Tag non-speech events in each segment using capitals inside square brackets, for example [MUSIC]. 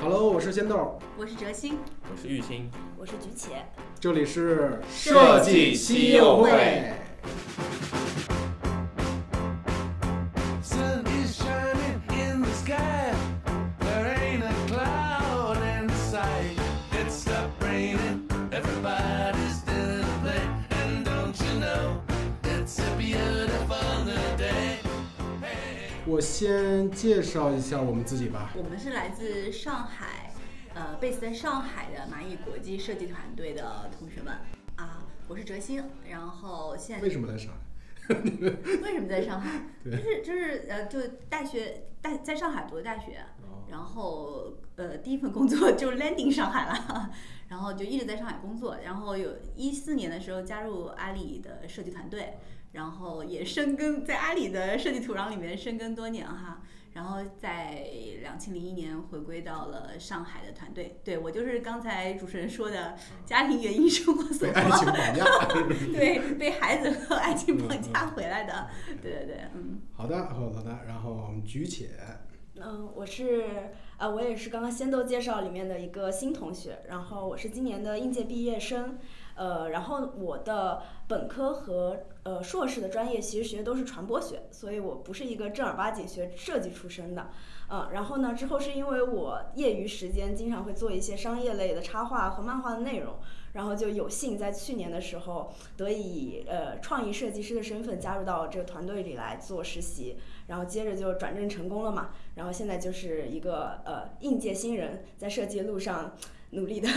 Hello，我是仙豆，我是哲欣，我是玉清，我是菊且，这里是设计西柚会。我先介绍一下我们自己吧。我们是来自上海，呃，base 在上海的蚂蚁国际设计团队的同学们啊。我是哲星，然后现在为什么在上海？[LAUGHS] 为什么在上海？[LAUGHS] 就是就是呃，就大学大在上海读的大学，哦然后呃第一份工作就 landing 上海了，[LAUGHS] 然后就一直在上海工作，然后有一四年的时候加入阿里的设计团队，然后也深耕在阿里的设计土壤里面深耕多年哈。然后在两千零一年回归到了上海的团队，对我就是刚才主持人说的家庭原因生活所被爱情迫，绑架。[LAUGHS] 对，被孩子和爱情绑架回来的，对对对，嗯。好的，好的，好的。然后我们菊且，嗯，我是呃，我也是刚刚先都介绍里面的一个新同学，然后我是今年的应届毕业生，呃，然后我的本科和呃硕士的专业其实学的都是传播学，所以我不是一个正儿八经学设计出身的，嗯，然后呢，之后是因为我业余时间经常会做一些商业类的插画和漫画的内容，然后就有幸在去年的时候得以呃创意设计师的身份加入到这个团队里来做实习，然后接着就转正成功了嘛，然后现在就是一个呃应届新人，在设计路上努力的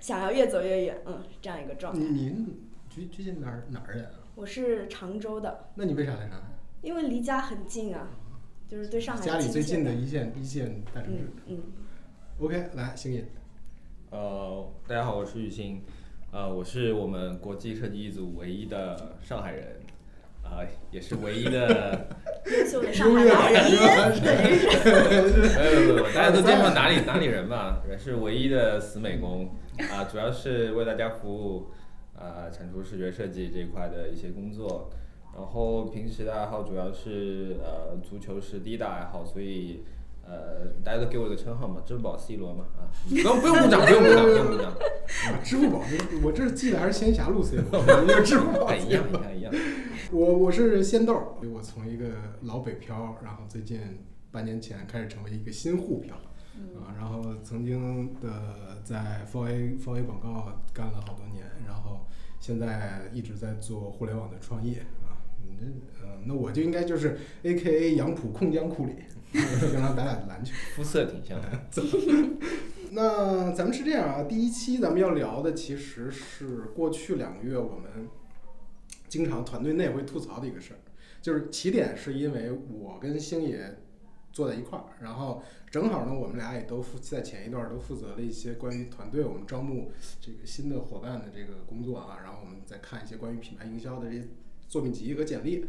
想要越走越远，嗯，这样一个状态。你你最最近哪儿哪儿人啊？我是常州的，那你为啥来上海？因为离家很近啊，就是对上海家里最近的一线一线大城市嗯。嗯。OK，来星野，呃，大家好，我是雨欣，呃，我是我们国际设计一组唯一的上海人，啊、也是唯一的，[LAUGHS] 优秀的上海优越男人，是吧？[LAUGHS] 没有 [LAUGHS] 没有，大家都见过哪里哪里人嘛，也是唯一的死美工，啊、主要是为大家服务，啊、产出视觉设计这一块的一些工作，然后平时的爱好主要是呃足球是第一大爱好，所以。呃，大家都给我一个称号嘛，支付宝 C 罗嘛，啊，不用不用鼓掌，不用鼓掌，不用鼓掌，啊支付宝，我这记得还是仙侠路线，我支付宝哎一样一样一样。我我是仙豆儿，我从一个老北漂，然后最近半年前开始成为一个新沪漂，啊，然后曾经的在 Four A Four A 广告干了好多年，然后现在一直在做互联网的创业啊，嗯，呃，那我就应该就是 A K A 杨浦控江库里，[LAUGHS] 经常打打篮球。肤色挺像的。[LAUGHS] 那咱们是这样啊，第一期咱们要聊的其实是过去两个月我们经常团队内会吐槽的一个事儿，就是起点是因为我跟星爷坐在一块儿，然后正好呢，我们俩也都负在前一段都负责了一些关于团队我们招募这个新的伙伴的这个工作啊，然后我们再看一些关于品牌营销的这些作品集和简历。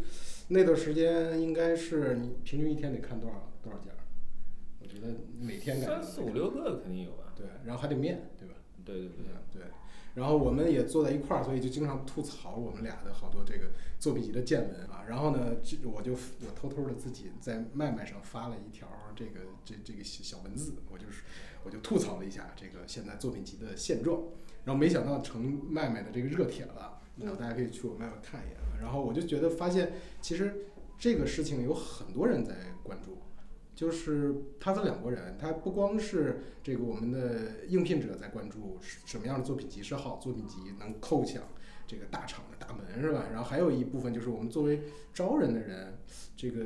那段时间应该是你平均一天得看多少多少件儿？我觉得每天感觉三四五六个肯定有吧？对，然后还得面，对吧？对对对，对，然后我们也坐在一块儿，所以就经常吐槽我们俩的好多这个作品集的见闻啊。然后呢，这我就我偷偷的自己在麦麦上发了一条这个这这个小小文字，我就是我就吐槽了一下这个现在作品集的现状。然后没想到成麦麦的这个热帖了，然后大家可以去我麦麦看一眼。然后我就觉得发现，其实这个事情有很多人在关注。就是他分两拨人，他不光是这个我们的应聘者在关注什么样的作品集是好作品集，能扣响这个大厂的大门是吧？然后还有一部分就是我们作为招人的人，这个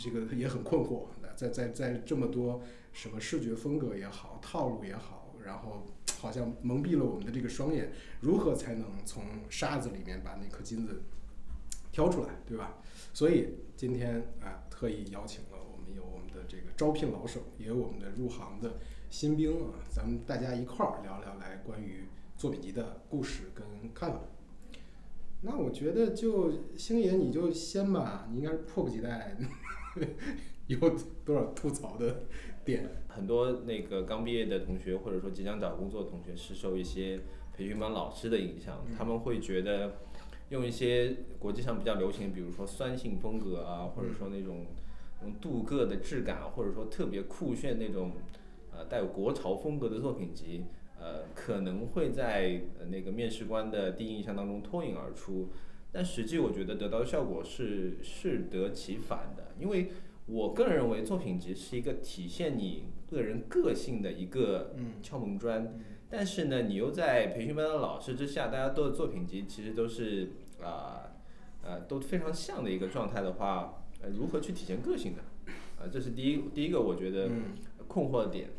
这个也很困惑，在在在这么多什么视觉风格也好，套路也好，然后好像蒙蔽了我们的这个双眼，如何才能从沙子里面把那颗金子挑出来，对吧？所以今天啊，特意邀请这个招聘老手，也有我们的入行的新兵啊，咱们大家一块儿聊聊来关于作品集的故事跟看法。那我觉得就星爷你就先吧，你应该是迫不及待，[LAUGHS] 有多少吐槽的点？很多那个刚毕业的同学，或者说即将找工作的同学，是受一些培训班老师的影响，他们会觉得用一些国际上比较流行，比如说酸性风格啊，或者说那种那种镀铬的质感，或者说特别酷炫那种呃带有国潮风格的作品集，呃可能会在呃那个面试官的第一印象当中脱颖而出，但实际我觉得得到的效果是适得其反的，因为我个人认为作品集是一个体现你个人个性的一个敲门砖，但是呢，你又在培训班的老师之下，大家都的作品集其实都是啊呃都非常像的一个状态的话，呃如何去体现个性呢？啊、这是第一第一个我觉得困惑的点。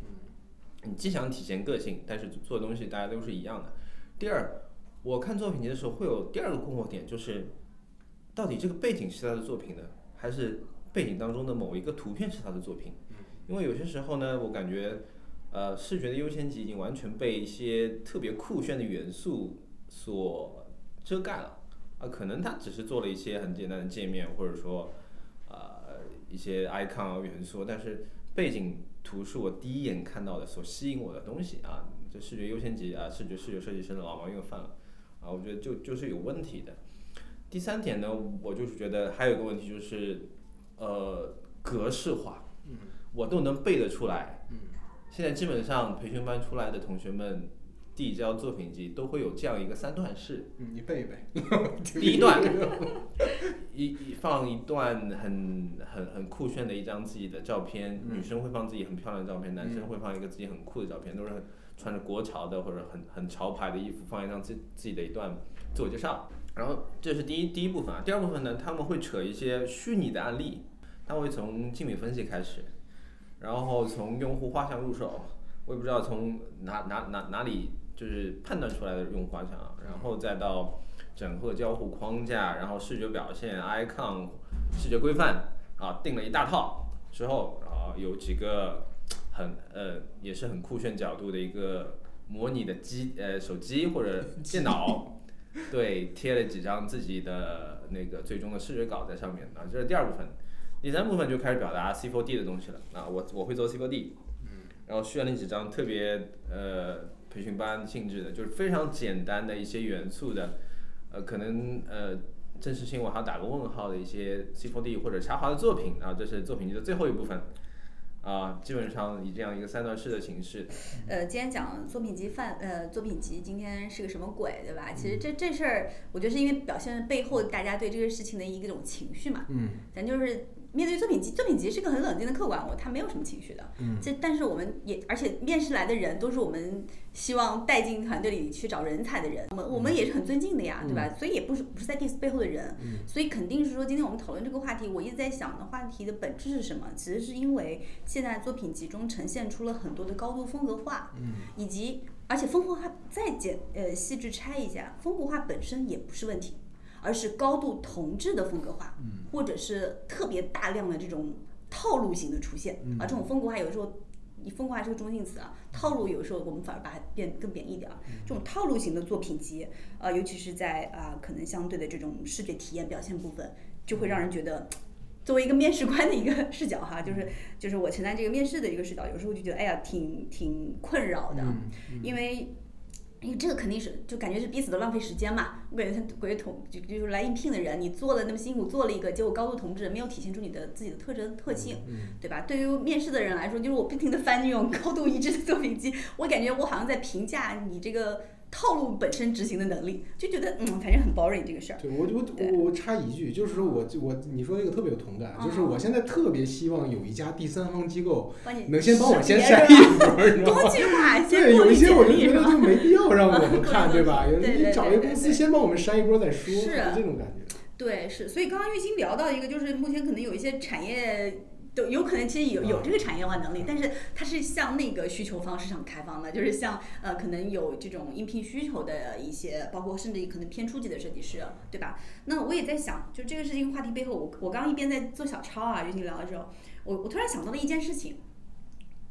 你既想体现个性，但是做的东西大家都是一样的。第二，我看作品集的时候会有第二个困惑点，就是到底这个背景是他的作品呢，还是背景当中的某一个图片是他的作品？因为有些时候呢，我感觉，呃，视觉的优先级已经完全被一些特别酷炫的元素所遮盖了。啊，可能他只是做了一些很简单的界面，或者说，呃，一些 icon 啊元素，但是背景图是我第一眼看到的所吸引我的东西啊。这视觉优先级啊，视觉视觉设计师的老毛病犯了啊，我觉得就就是有问题的。第三点呢，我就是觉得还有一个问题就是，呃，格式化，我都能背得出来。现在基本上培训班出来的同学们递交作品集都会有这样一个三段式，嗯，你背一背。[LAUGHS] [LAUGHS] 第一段。一一放一段很很很酷炫的一张自己的照片，女生会放自己很漂亮的照片，男生会放一个自己很酷的照片，都是穿着国潮的或者很很潮牌的衣服，放一张自自己的一段自我介绍。然后这是第一第一部分啊，第二部分呢，他们会扯一些虚拟的案例，他会从竞品分析开始，然后从用户画像入手，我也不知道从哪哪哪哪里就是判断出来的用户画像啊，然后再到整个交互框架，然后视觉表现、icon、视觉规范啊，定了一大套。之后啊，有几个很呃也是很酷炫角度的一个模拟的机呃手机或者 [LAUGHS] 电脑，对，贴了几张自己的那个最终的视觉稿在上面。啊，这是第二部分。第三部分就开始表达 C4D 的东西了。啊，我我会做 C4D，然后炫了几张特别呃培训班性质的，就是非常简单的一些元素的，呃，可能呃真实性我还要打个问号的一些 C4D 或者插画的作品啊，这是作品集的最后一部分啊，基本上以这样一个三段式的形式，呃，今天讲作品集范，呃，作品集今天是个什么鬼，对吧？其实这这事儿，我觉得是因为表现背后大家对这个事情的一种情绪嘛。嗯，咱就是面对作品集，作品集是个很冷静的客观我，他没有什么情绪的。嗯，这但是我们也，而且面试来的人都是我们希望带进团队里去找人才的人，我们我们也是很尊敬的呀，对吧？所以也不是不是在 diss 背后的人，嗯。所以肯定是说今天我们讨论这个话题，我一直在想的话题的本质是什么？其实是因为现在作品集中呈现出了很多的高度风格化，嗯，以及而且风格化再简呃细致拆一下，风格化本身也不是问题，而是高度同质的风格化，嗯，或者是特别大量的这种套路型的出现，嗯而这种风格化有时候。你风格化是个中性词啊，套路有时候我们反而把它变更贬义点儿。这种套路型的作品集，呃，尤其是在啊、可能相对的这种视觉体验表现部分，就会让人觉得，作为一个面试官的一个视角哈，就是就是我承担这个面试的一个视角，有时候就觉得哎呀，挺挺困扰的，因为。因为这个肯定是就感觉是彼此都浪费时间嘛。我感觉他感觉同就就是来应聘的人，你做了那么辛苦，做了一个结果高度同质，没有体现出你的自己的特征特性，对吧？对于面试的人来说，就是我不停的翻那种高度一致的作品集，我感觉我好像在评价你这个套路本身执行的能力，就觉得嗯，反正很 boring 这个事儿。对我我对。我我插一句，就是说我我你说那个特别有同感，就是我现在特别希望有一家第三方机构能先帮我先筛一波，你知道吗？对，有一些我就觉得就没必要让我们 [LAUGHS] 看，对吧？有你找一个公司先帮我们筛一波再说，是这种感觉。对，是，所以刚刚玉鑫聊到一个，就是目前可能有一些产业都有可能其实有有这个产业化能力，但是它是向那个需求方市场开放的，就是像呃可能有这种应聘需求的一些，包括甚至可能偏初级的设计师，对吧？那我也在想，就这个事情话题背后，我我刚刚一边在做小抄啊，与你聊的时候，我我突然想到了一件事情。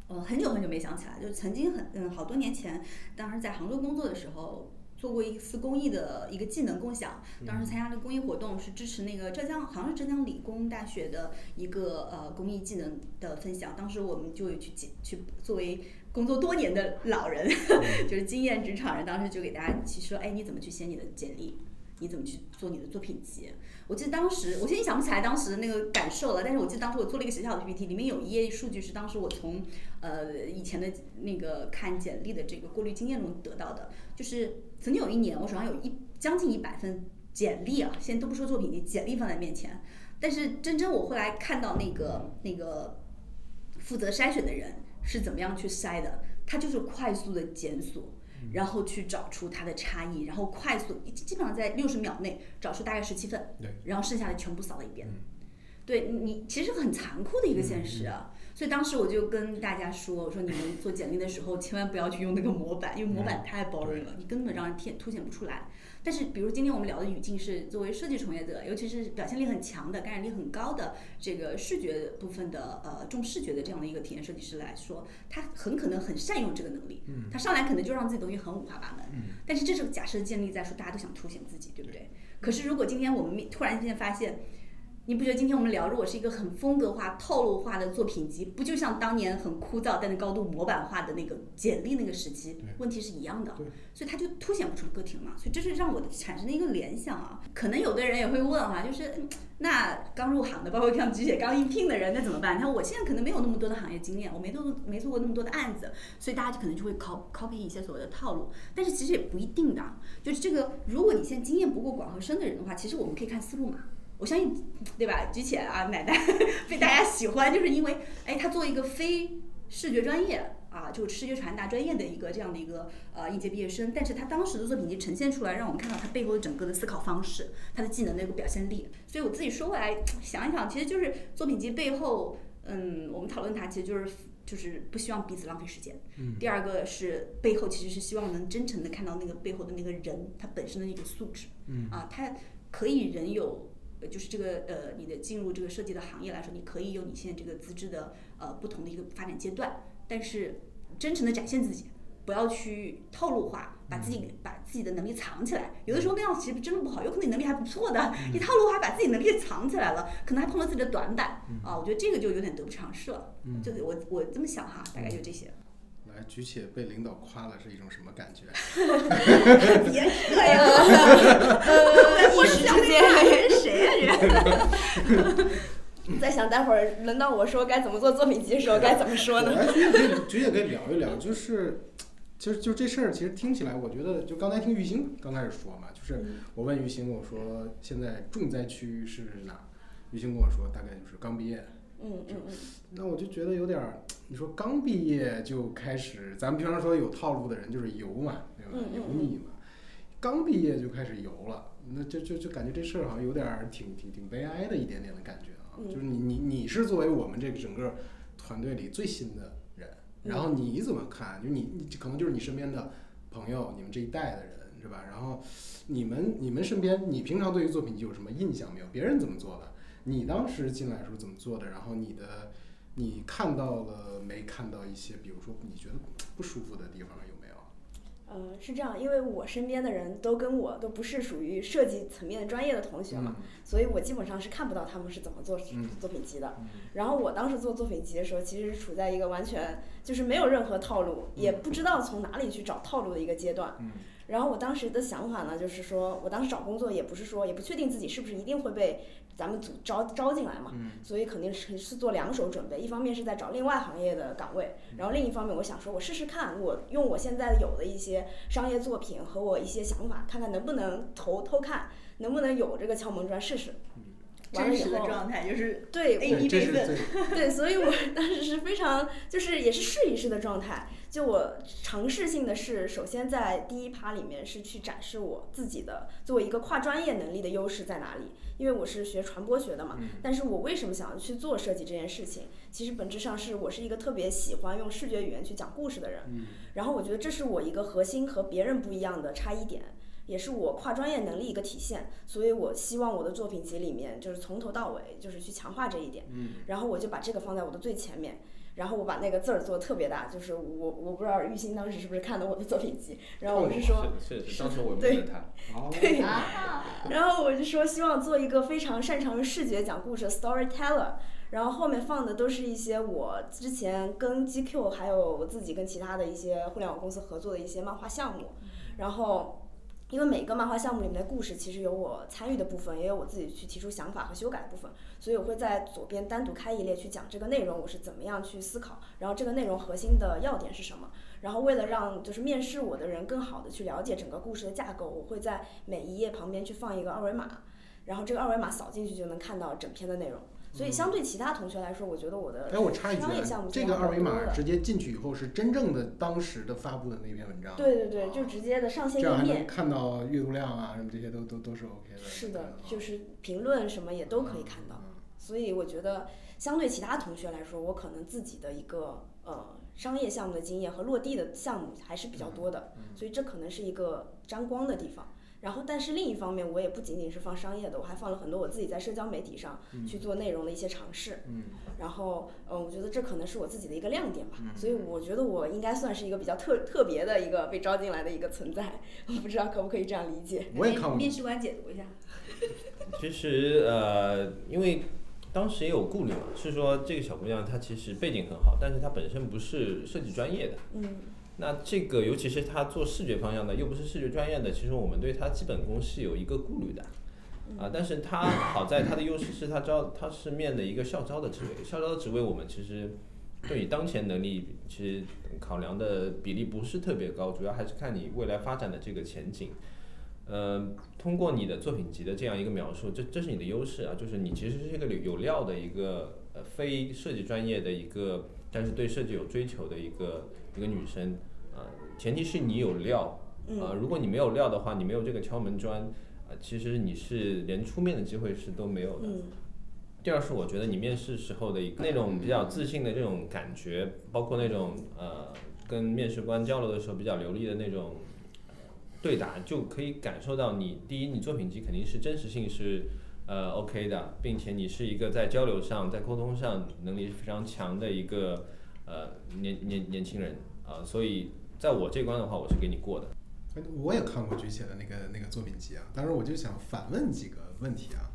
呃，很久很久没想起来，就是曾经很嗯好多年前，当时在杭州工作的时候，做过一次公益的一个技能共享。当时参加了公益活动，是支持那个浙江，好像是浙江理工大学的一个呃公益技能的分享。当时我们就去去作为工作多年的老人，[LAUGHS] 就是经验职场人，当时就给大家去说，哎，你怎么去写你的简历？你怎么去做你的作品集。我记得当时，我现在想不起来当时的那个感受了，但是我记得当时我做了一个小小的 PPT，里面有一页数据是当时我从呃以前的那个看简历的这个过滤经验中得到的，就是曾经有一年我手上有一将近一百份简历啊，现在都不说作品集，简历放在面前，但是真真我后来看到那个那个负责筛选的人是怎么样去筛的，他就是快速的检索。然后去找出它的差异，然后快速基本上在六十秒内找出大概十七份，对，然后剩下的全部扫了一遍。嗯对你其实很残酷的一个现实啊。所以当时我就跟大家说，我说你们做简历的时候千万不要去用那个模板，因为模板太 boring 了，你根本让人凸凸显不出来。但是，比如今天我们聊的语境是作为设计从业者，尤其是表现力很强的、感染力很高的这个视觉部分的呃重视觉的这样的一个体验设计师来说，他很可能很善用这个能力。嗯他上来可能就让自己东西很五花八门。但是这是假设建立在说大家都想凸显自己，对不对？可是如果今天我们突然间发现，你不觉得今天我们聊，如果是一个很风格化、套路化的作品集，不就像当年很枯燥但是高度模板化的那个简历那个时期，问题是一样的，所以它就凸显不出个体嘛。所以这是让我产生的一个联想啊。可能有的人也会问哈、就是嗯那刚入行的，包括像菊姐刚应聘的人，那怎么办？他说我现在可能没有那么多的行业经验，我没做没做过那么多的案子，所以大家就可能就会 copy 一些所谓的套路，但是其实也不一定的。就是这个，如果你现在经验不够广和深的人的话，其实我们可以看思路嘛。我相信，对吧？举起来啊，奶奶被大家喜欢，就是因为，哎，她做一个非视觉专业啊，就视觉传达专业的一个这样的一个呃应届毕业生，但是她当时的作品集呈现出来，让我们看到她背后的整个的思考方式，她的技能的一个表现力。所以我自己说回来想一想，其实就是作品集背后，嗯，我们讨论它其实就是就是不希望彼此浪费时间。嗯第二个是背后其实是希望能真诚的看到那个背后的那个人他本身的一个素质。嗯啊，他可以人有，呃就是这个呃，你的进入这个设计的行业来说，你可以有你现在这个资质的呃不同的一个发展阶段，但是真诚的展现自己，不要去套路化，把自己把自己的能力藏起来。有的时候那样其实真的不好，有可能你能力还不错的，[LAUGHS] 你套路化把自己能力藏起来了，可能还碰到自己的短板啊，我觉得这个就有点得不偿失了。嗯这个我我这么想哈，大概就这些。来，菊姐被领导夸了是一种什么感觉？[LAUGHS] 别 [LAUGHS] 这样，呃，一时之间人是谁呀、人？[LAUGHS] 在想待会儿轮到我说该怎么做作品集的时候该怎么说呢？来，菊姐可以，聊一聊，就是，其实就这事儿，其实听起来，我觉得就刚才听玉兴刚开始说嘛，就是我问玉兴，我说现在重灾区是哪儿？玉兴跟我说大概就是刚毕业。嗯嗯嗯，那我就觉得有点儿，你说刚毕业就开始，咱们平常说有套路的人就是油嘛，对吧？油腻嘛，刚毕业就开始油了，那就就就感觉这事儿好像有点儿挺挺挺悲哀的一点点的感觉啊。嗯就是你你你是作为我们这个整个团队里最新的人，然嗯后你怎么看？就你你可能就是你身边的朋友，你们这一代的人是吧？然后你们你们身边，你平常对于作品集有什么印象没有？别人怎么做的？你当时进来的时候怎么做的？然后你的你看到了没看到一些，比如说你觉得不舒服的地方有没有？呃，是这样，因为我身边的人都跟我都不是属于设计层面专业的同学嘛，所以我基本上是看不到他们是怎么做嗯作品集的。嗯然后我当时做作品集的时候，其实是处在一个完全就是没有任何套路，也不知道从哪里去找套路的一个阶段。嗯然后我当时的想法呢，就是说我当时找工作也不是说也不确定自己是不是一定会被咱们组招招进来嘛，嗯所以肯定是是做两手准备，一方面是在找另外行业的岗位，然后另一方面我想说我试试看，我用我现在有的一些商业作品和我一些想法，看看能不能投偷看，能不能有这个敲门砖试试。完了真实的以后，状态就是对 A 我 B 备份。对，所以我当时是非常，就是也是试一试的状态。就我尝试性的是，首先在第一趴里面是去展示我自己的作为一个跨专业能力的优势在哪里。因为我是学传播学的嘛，但是我为什么想要去做设计这件事情？其实本质上是我是一个特别喜欢用视觉语言去讲故事的人。嗯然后我觉得这是我一个核心和别人不一样的差异点，也是我跨专业能力一个体现。所以我希望我的作品集里面就是从头到尾就是去强化这一点。嗯然后我就把这个放在我的最前面，然后我把那个字儿做的特别大，就是我我不知道玉鑫当时是不是看的我的作品集，然后我是说，是是是，当时我 [LAUGHS] 对问了他，对，啊，[LAUGHS] 然后我就说希望做一个非常擅长于视觉讲故事的 storyteller，然后后面放的都是一些我之前跟 GQ 还有我自己跟其他的一些互联网公司合作的一些漫画项目，然后因为每个漫画项目里面的故事其实有我参与的部分，也有我自己去提出想法和修改的部分，所以我会在左边单独开一列去讲这个内容我是怎么样去思考，然后这个内容核心的要点是什么。然后为了让就是面试我的人更好的去了解整个故事的架构，我会在每一页旁边去放一个二维码，然后这个二维码扫进去就能看到整篇的内容。所以相对其他同学来说，我觉得我的哎，我插一句商业项目，啊这个二维码直接进去以后是真正的当时的发布的那篇文章，对对对，就直接的上线页面。看到阅读量啊什么这些都都都是 OK 的。是的，嗯就是评论什么也都可以看到。嗯所以我觉得，相对其他同学来说，我可能自己的一个呃商业项目的经验和落地的项目还是比较多的，嗯所以这可能是一个沾光的地方。然后，但是另一方面，我也不仅仅是放商业的，我还放了很多我自己在社交媒体上去做内容的一些尝试。嗯然后，呃，我觉得这可能是我自己的一个亮点吧。嗯所以我觉得我应该算是一个比较特特别的一个被招进来的一个存在。[LAUGHS] 我不知道可不可以这样理解。我也看过面试官解读一下。[LAUGHS] 其实呃，因为当时也有顾虑嘛，是说这个小姑娘她其实背景很好，但是她本身不是设计专业的。嗯那这个尤其是他做视觉方向的，又不是视觉专业的，其实我们对他基本功是有一个顾虑的。啊，但是他好在他的优势是他招他是面的一个校招的职位，校招的职位我们其实对你当前能力其实考量的比例不是特别高，主要还是看你未来发展的这个前景。呃，通过你的作品集的这样一个描述，这这是你的优势啊，就是你其实是一个有料的一个呃非设计专业的一个，但是对设计有追求的一个一个女生啊、前提是你有料啊、如果你没有料的话，你没有这个敲门砖啊、其实你是连出面的机会是都没有的。嗯第二是我觉得你面试时候的一个那种比较自信的这种感觉，包括那种呃跟面试官交流的时候比较流利的那种呃对答，就可以感受到你第一，你作品集肯定是真实性是呃 OK 的，并且你是一个在交流上、在沟通上能力是非常强的一个呃年年年轻人啊、所以在我这关的话，我是给你过的。哎我也看过菊姐的那个那个作品集啊，当时我就想反问几个问题啊。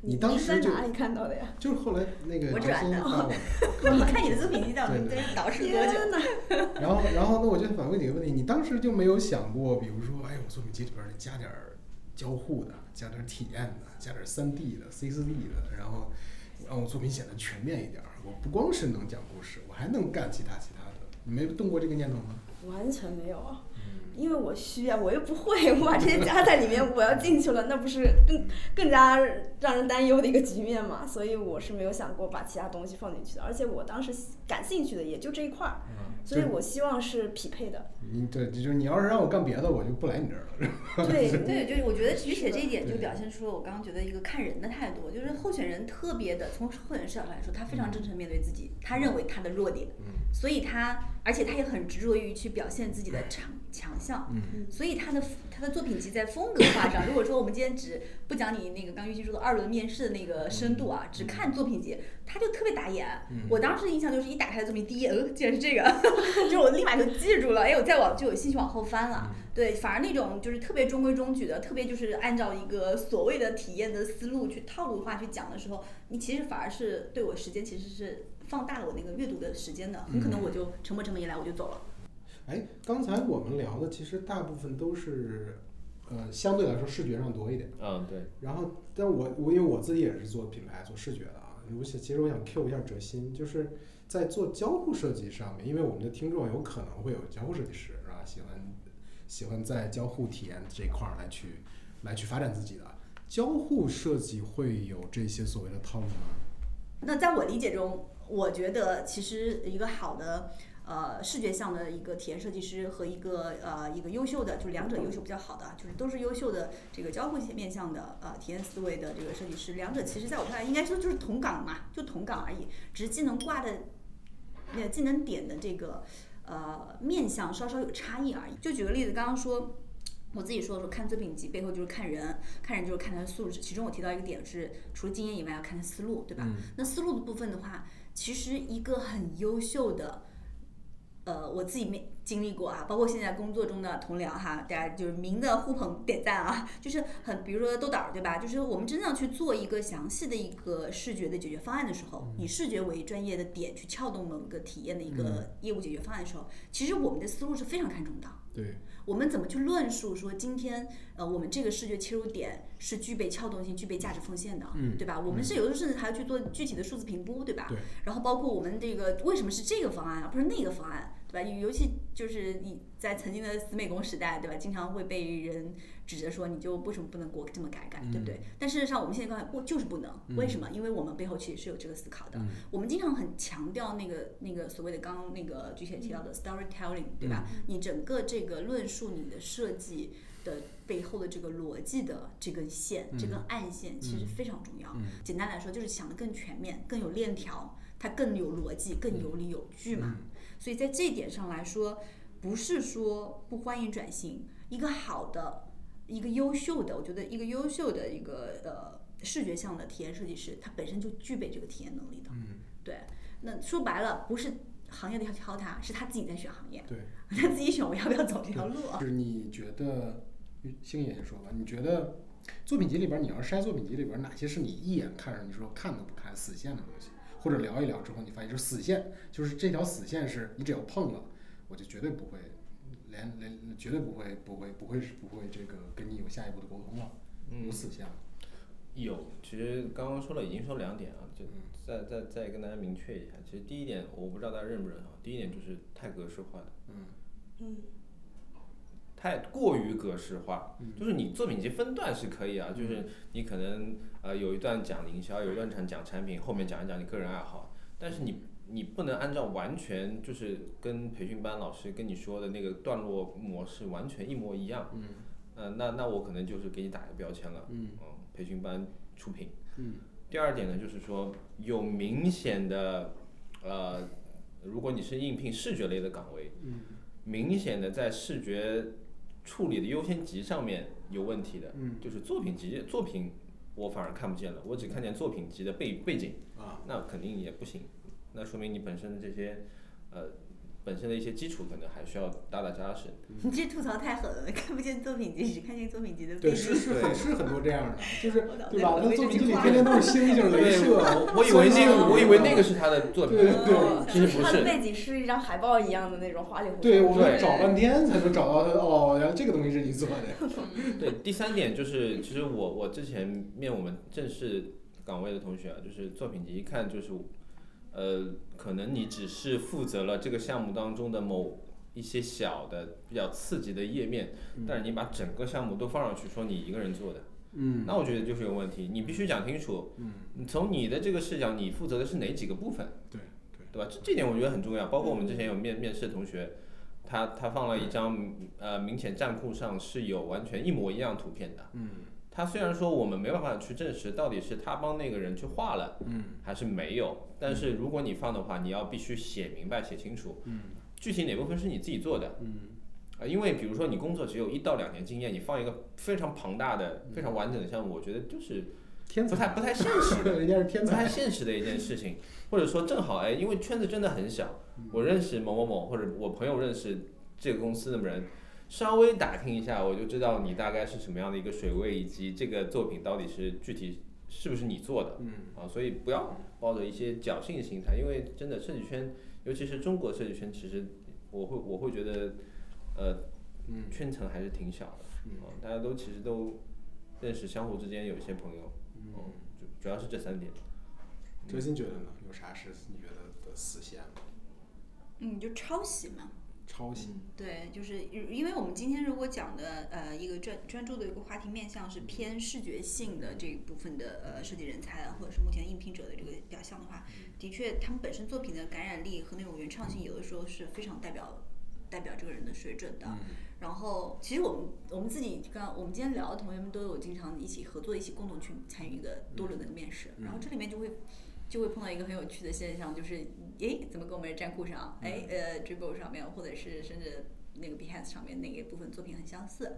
你当时就在哪里看到的呀？就是后来那个我的发我的，[LAUGHS] 我看你的作品集在我们对在捯饬多久？呢！然后然后呢，我就反问几个问题，你当时就没有想过，比如说，哎，我作品集里边加点儿交互的，加点儿体验的，加点儿三 D 的、C 四 D 的，然后让我作品显得全面一点儿。我不光是能讲故事，我还能干其他其他的。你没动过这个念头吗？完全没有啊，因为我虚啊，我又不会，[LAUGHS] 我把这些加在里面，我要进去了，那不是更更加让人担忧的一个局面嘛？[LAUGHS] 所以我是没有想过把其他东西放进去的，而且我当时感兴趣的也就这一块儿，所以我希望是匹配的。你对，就是你要是让我干别的，我就不来你这儿了。[LAUGHS] 对。对，就是我觉得菊姐这一点就表现出了我刚刚觉得一个看人的态度，就是候选人特别的，从候选人视角来说，他非常真诚面对自己，他认为他的弱点，嗯。所以他而且他也很执着于去表现自己的强强项，嗯所以他的他的作品集在风格化上，如果说我们今天只不讲你那个刚玉清说的二轮面试的那个深度啊，只看作品集，他就特别打眼。我当时印象就是一打开作品，第一眼，呃，竟然是这个，[LAUGHS] 就是我立马就记住了，哎，我再往就有兴趣往后翻了。对，反而那种就是特别中规中矩的，特别就是按照一个所谓的体验的思路去套路化去讲的时候，你其实反而是对我时间其实是放大了我那个阅读的时间的，很可能我就沉没成本一来我就走了。哎，刚才我们聊的其实大部分都是，呃，相对来说视觉上多一点。嗯，对。然后，但我我因为我自己也是做品牌、做视觉的啊，我想其实我想 Q 一下哲心，就是在做交互设计上面，因为我们的听众有可能会有交互设计师是吧？喜欢喜欢在交互体验这一块儿来去来去发展自己的交互设计，会有这些所谓的套路吗？那在我理解中，我觉得其实一个好的呃视觉向的一个体验设计师和一个呃一个优秀的，就是两者优秀比较好的，就是都是优秀的这个交互面向的呃体验思维的这个设计师，两者其实在我看来应该说就是同岗嘛，就同岗而已，只是技能挂的那技能点的这个呃面向稍稍有差异而已。就举个例子，刚刚说。我自己说的说看作品集背后就是看人，看人就是看他的素质。其中我提到一个点是，除了经验以外，要看他思路，对吧？那思路的部分的话，其实一个很优秀的，呃，我自己没经历过啊，包括现在工作中的同僚哈，大家就是明的互捧点赞啊，就是很，比如说豆导儿对吧？就是我们真正去做一个详细的一个视觉的解决方案的时候，以视觉为专业的点去撬动某个体验的一个业务解决方案的时候，其实我们的思路是非常看重的。对，我们怎么去论述说今天呃我们这个视觉切入点是具备撬动性、具备价值奉献的，嗯对吧？我们是有的甚至还要去做具体的数字评估，对吧？对。然后包括我们这个为什么是这个方案而不是那个方案，对吧？尤其就是你在曾经的死美工时代，对吧？经常会被人指着说你就为什么不能给我这么改改，对不对？但事实上我们现在刚才不就是不能，为什么？因为我们背后其实是有这个思考的。我们经常很强调那个那个所谓的刚刚那个具体提到的 storytelling，对吧？你整个这个论述你的设计的背后的这个逻辑的这根线，这根暗线其实非常重要。简单来说，就是想的更全面、更有链条，它更有逻辑、更有理有据嘛。所以在这一点上来说，不是说不欢迎转型，一个好的、一个优秀的，我觉得一个优秀的一个呃视觉项的体验设计师，他本身就具备这个体验能力的。嗯，对。那说白了，不是行业的要挑他，是他自己在选行业，对。他自己选我要不要走这条路啊。就是你觉得，星爷先说吧，你觉得作品集里边，你要是筛作品集里边哪些是你一眼看上你说看都不看死线的东西，或者聊一聊之后你发现就是死线，就是这条死线是你只要碰了，我就绝对不会，连连绝对不会不会不会是不会这个跟你有下一步的沟通了，有死线了。有，其实刚刚说了，已经说两点啊，就再再再跟大家明确一下。其实第一点，我不知道大家认不认同。第一点就是太格式化的，嗯嗯太过于格式化，就是你作品集分段是可以啊，就是你可能呃有一段讲营销，有一段讲讲产品，后面讲一讲你个人爱好，但是你你不能按照完全就是跟培训班老师跟你说的那个段落模式完全一模一样，嗯。呃，那那我可能就是给你打一个标签了，嗯培训班出品。嗯。第二点呢，就是说有明显的，呃，如果你是应聘视觉类的岗位，嗯。明显的在视觉处理的优先级上面有问题的，嗯。就是作品集作品我反而看不见了，我只看见作品集的背背景，啊。那肯定也不行，那说明你本身的这些，呃，本身的一些基础可能还需要打打扎实。你这吐槽太狠了，看不见作品集，只看见作品集的背对，是是很是很多这样的，就是对吧？那作品集里天天都是星星、镭对，射，我我以为那个我以为那个是他的作品，对其实不是。背景是一张海报一样的那种花里胡哨。对我们对找半天才能找到它。哦，原来这个东西是你做的。[LAUGHS] 对，第三点就是，其实我我之前面我们正式岗位的同学啊，就是作品集一看就是，呃，可能你只是负责了这个项目当中的某一些小的比较刺激的页面，但是你把整个项目都放上去，说你一个人做的，嗯那我觉得就是有问题。你必须讲清楚，嗯你从你的这个视角，你负责的是哪几个部分？对对对吧？这这点我觉得很重要。包括我们之前有面面试的同学，他他放了一张呃明显站库上是有完全一模一样图片的。嗯他虽然说我们没办法去证实到底是他帮那个人去画了嗯还是没有，但是如果你放的话，你要必须写明白、写清楚，嗯具体哪部分是你自己做的。嗯啊，因为比如说你工作只有一到两年经验，你放一个非常庞大的、非常完整的项目，我觉得就是天，不太不太现实的。人家是天不太。现实的一件事情，或者说正好哎，因为圈子真的很小，我认识某某某，或者我朋友认识这个公司的人，稍微打听一下，我就知道你大概是什么样的一个水位，以及这个作品到底是具体是不是你做的嗯啊，所以不要抱着一些侥幸心态，因为真的设计圈，尤其是中国设计圈，其实我会我会觉得，呃，嗯圈层还是挺小的，嗯啊，大家都其实都认识，相互之间有一些朋友，嗯，嗯，主主要是这三点。周鑫觉得呢？有啥是你觉得的死线吗？嗯，就抄袭嘛。抄袭。对，就是因为我们今天如果讲的呃一个专专注的一个话题面向是偏视觉性的这一部分的呃设计人才啊，或者是目前应聘者的这个表象的话，的确他们本身作品的感染力和那种原创性，有的时候是非常代表代表这个人的水准的。然后，其实我们我们自己刚我们今天聊的同学们都有经常一起合作，一起共同去参与一个多轮的面试，然后这里面就会就会碰到一个很有趣的现象，就是诶，怎么跟我们的站酷上，诶，呃，Dribble 上面，或者是甚至那个 Behance 上面那个部分作品很相似。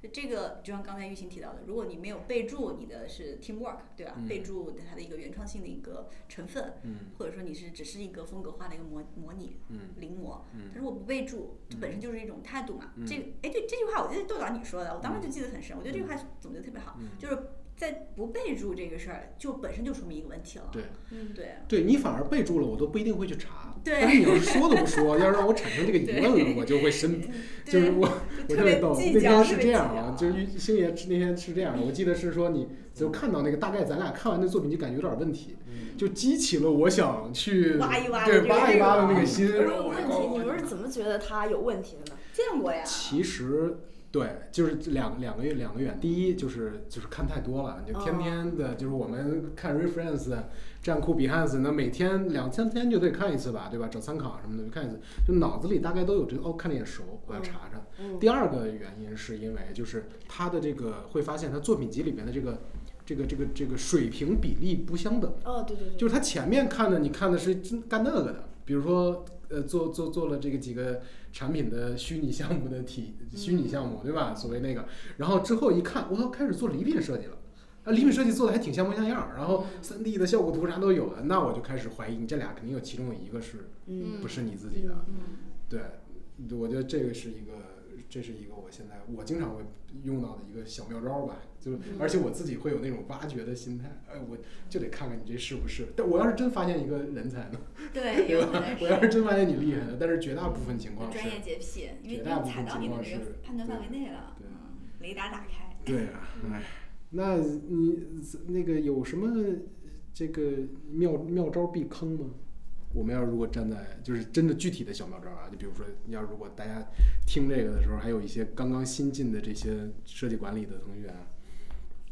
就这个就像刚才玉琴提到的，如果你没有备注你的是 teamwork，对吧？备注它的一个原创性的一个成分，或者说你是只是一个风格化的一个模模拟，临摹，但是我不备注，这本身就是一种态度嘛。这个，哎，对这句话，我记得豆导你说的，我当时就记得很深。我觉得这句话总结的特别好，就是在不备注这个事儿，就本身就说明一个问题了。对嗯，对对你反而备注了，我都不一定会去查。对但是你要是说都不说，要是让我产生这个疑问了，我就会深，就是我我特别逗。那天是这样啊，就是星爷那天是这样的，我记得是说你就看到那个大概咱俩看完那作品就感觉有点问题，就激起了我想去挖一挖的对这个挖一挖的那个心。问题，你们是怎么觉得他有问题的呢？见过呀。其实对，就是两两个月两个月。第一就是就是看太多了，你就天天的，就是我们看 reference、站酷、Behance，那每天两三天就得看一次吧，对吧？找参考什么的就看一次，就脑子里大概都有这个哦，看着眼熟，我要查查。嗯第二个原因是因为就是他的这个会发现他作品集里面的这个这个这个这个水平比例不相等。哦，对对对，就是他前面看的，你看的是干那个的，比如说呃做做做了这个几个产品的虚拟项目的体虚拟项目，对吧？所谓那个，然后之后一看，我操，开始做礼品设计了。啊，礼品设计做的还挺像模像样，然后三 D 的效果图啥都有了，那我就开始怀疑你这俩肯定有其中有一个是嗯不是你自己的。嗯，对，我觉得这个是一个，这是一个我现在我经常会用到的一个小妙招吧，就是而且我自己会有那种挖掘的心态，哎，我就得看看你这是不是。但我要是真发现一个人才呢，[LAUGHS] 对，吧有可能？我要是是真发现你厉害了，但是绝大部分情况是专，业洁癖，因为绝大部你踩分情况到你的判断范围对内了，雷达打开。对啊，哎，那你那个有什么这个妙妙招避坑吗？我们要如果站在就是真的具体的小妙招啊，就比如说，要如果大家听这个的时候，还有一些刚刚新进的这些设计管理的同学啊，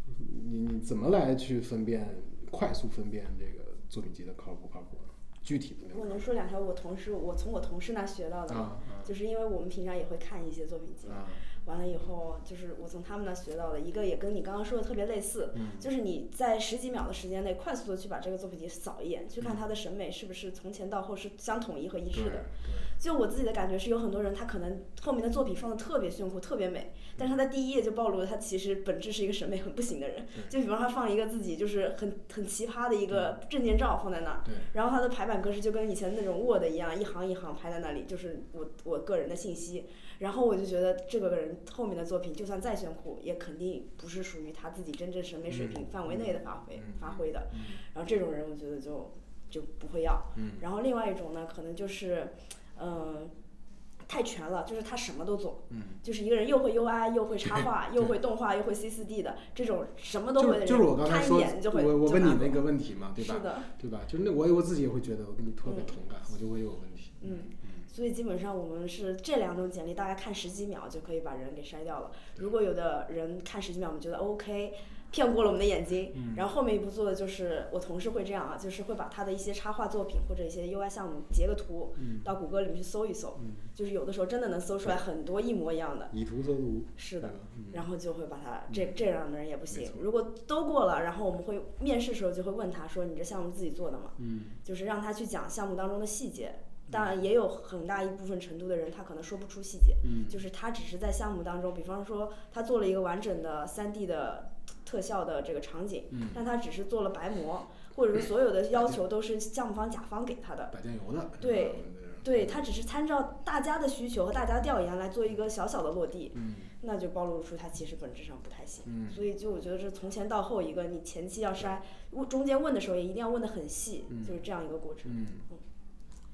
你你怎么来去分辨快速分辨这个作品集的靠谱不靠谱？具体的我能说两条我同事我从我同事那学到的？啊就是因为我们平常也会看一些作品集完了以后，就是我从他们那学到的一个，也跟你刚刚说的特别类似，嗯就是你在十几秒的时间内快速的去把这个作品集扫一眼，去看他的审美是不是从前到后是相统一和一致的。就我自己的感觉是，有很多人他可能后面的作品放的特别炫酷、特别美，但是他在第一页就暴露了他其实本质是一个审美很不行的人。就比方他放一个自己就是很很奇葩的一个证件照放在那儿，然后他的排版格式就跟以前那种 Word 一样，一行一行排在那里，就是我我个人的信息。然后我就觉得这个人后面的作品就算再炫酷，也肯定不是属于他自己真正审美水平范围内的发挥、嗯发挥的。嗯然后这种人我觉得就就不会要。嗯然后另外一种呢，可能就是，嗯、太全了，就是他什么都做，嗯。就是一个人又会 UI，又会插画，又会动画，又会 C 4 D 的这种什么都会的人，就就是我刚才他一说，眼就会我我就拿走问你那个问题嘛，对吧？是的，对吧？就是那我我自己也会觉得我跟你特别嗯同感，我就会有问题。嗯。所以基本上我们是这两种简历，大概看十几秒就可以把人给筛掉了。如果有的人看十几秒，我们觉得 OK，骗过了我们的眼睛，嗯然后后面一步做的就是我同事会这样啊，就是会把他的一些插画作品或者一些 UI 项目截个图，嗯到谷歌里面去搜一搜，嗯就是有的时候真的能搜出来很多一模一样的。以图搜图，是的然后就会把他这这样的人也不。行如果都过了，然后我们会面试的时候就会问他说：“你这项目自己做的吗？”嗯就是让他去讲项目当中的细节。当然，也有很大一部分程度的人，他可能说不出细节，嗯就是他只是在项目当中，比方说他做了一个完整的三 D 的特效的这个场景，嗯，但他只是做了白模，或者说所有的要求都是项目方甲方给他的，摆酱油的，对，对他只是参照大家的需求和大家调研来做一个小小的落地，嗯那就暴露出他其实本质上不太行。嗯所以就我觉得这从前到后一个，你前期要筛，问中间问的时候也一定要问的很细，嗯就是这样一个过程。嗯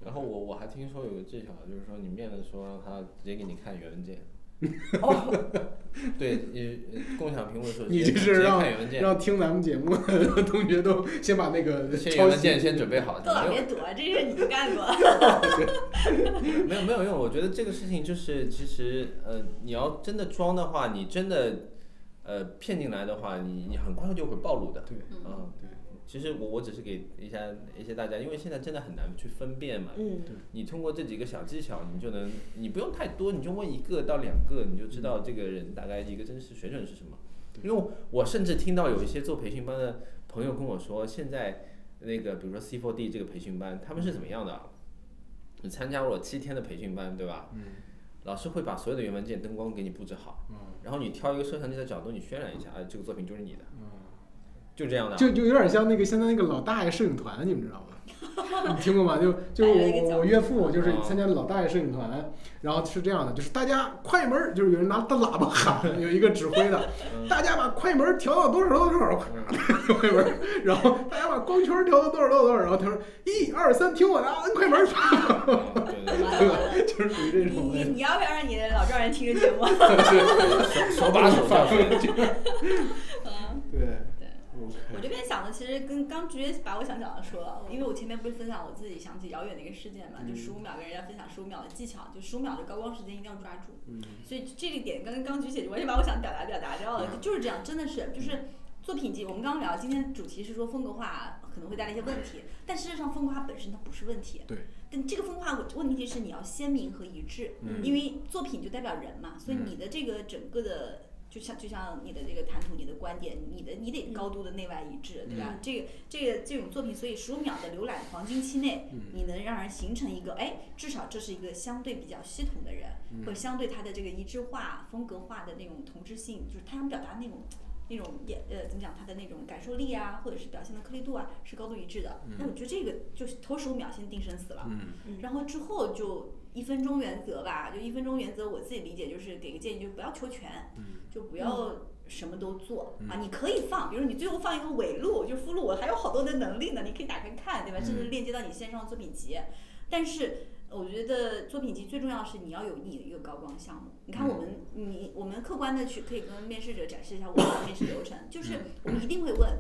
然后我我还听说有个技巧，就是说你面的时候让他直接给你看原文件。哦，[LAUGHS] 对，你呃共享屏幕的时候直你接直接这是让看原文件，让听咱们节目的同学都先把那个先抄袭原文件先准备好。特没有别多，这事你不干过。[LAUGHS] [LAUGHS] 没有没有用，我觉得这个事情就是，其实呃，你要真的装的话，你真的呃骗进来的话，你你很快就会暴露的。对嗯，对其实我我只是给一下一些大家，因为现在真的很难去分辨嘛。嗯，你通过这几个小技巧，你就能，你不用太多，你就问一个到两个，你就知道这个人大概一个真实水准是什么。因为我甚至听到有一些做培训班的朋友跟我说，现在那个比如说 C4D 这个培训班，他们是怎么样的啊？你参加了七天的培训班，对吧？嗯老师会把所有的原文件、灯光给你布置好，嗯然后你挑一个摄像机的角度，你渲染一下，哎，这个作品就是你的，嗯，就这样的啊。就就有点像那个现在那个老大爷摄影团，你们知道吗？[LAUGHS] 你听过吗？就就是我我岳父就是哦参加老大爷摄影团，然后是这样的，就是大家快门，就是有人拿大喇叭喊，有一个指挥的，嗯 [LAUGHS] 大家把快门调到多少多少多少，[LAUGHS] 快门，然后大家把光圈调到多少多少多少，然后他说一二三，听我的，啊，摁快门儿，对对完了完了，就是属于这种的。你你要不要让你的老丈人听个节目？手把手教学。嗯。对对我这边想的其实跟刚直接把我想讲的说了，因为我前面不是分享我自己想起遥远的一个事件嘛，就嗯十五秒跟人家分享十五秒的技巧，就十五秒的高光时间一定要抓住。嗯所以这个点刚刚刚举起，完全把我想表达表达掉了，嗯就是这样，真的是就是作品集。我们刚刚聊，今天主题是说风格化可能会带来一些问题，但事实上风格化本身它不是问题。对。但这个风格化问题是你要鲜明和一致，嗯因为作品就代表人嘛，所以嗯你的这个整个的。就像就像你的这个谈吐、你的观点、你的你得高度的内外一致，对吧？这个这个这种作品，所以十五秒的浏览黄金期内，嗯。你能让人形成一个哎，至少这是一个相对比较系统的人，嗯。或者相对他的这个一致化、风格化的那种同质性，就是他想表达那种那种也呃怎么讲，他的那种感受力啊，或者是表现的颗粒度啊，是高度一致的。那我觉得这个就是头十五秒先定生死了，嗯。然后之后就一分钟原则吧，就一分钟原则，我自己理解就是给个建议，就是不要求全，嗯就不要什么都做、啊。嗯你可以放，比如你最后放一个尾录，就附录，我还有好多的能力呢，你可以打开看，对吧？甚至嗯链接到你线上的作品集。但是我觉得作品集最重要的是你要有你的一个高光项目。你看我们，你我们客观的去可以跟面试者展示一下我们的面试流程，就是我们一定会问。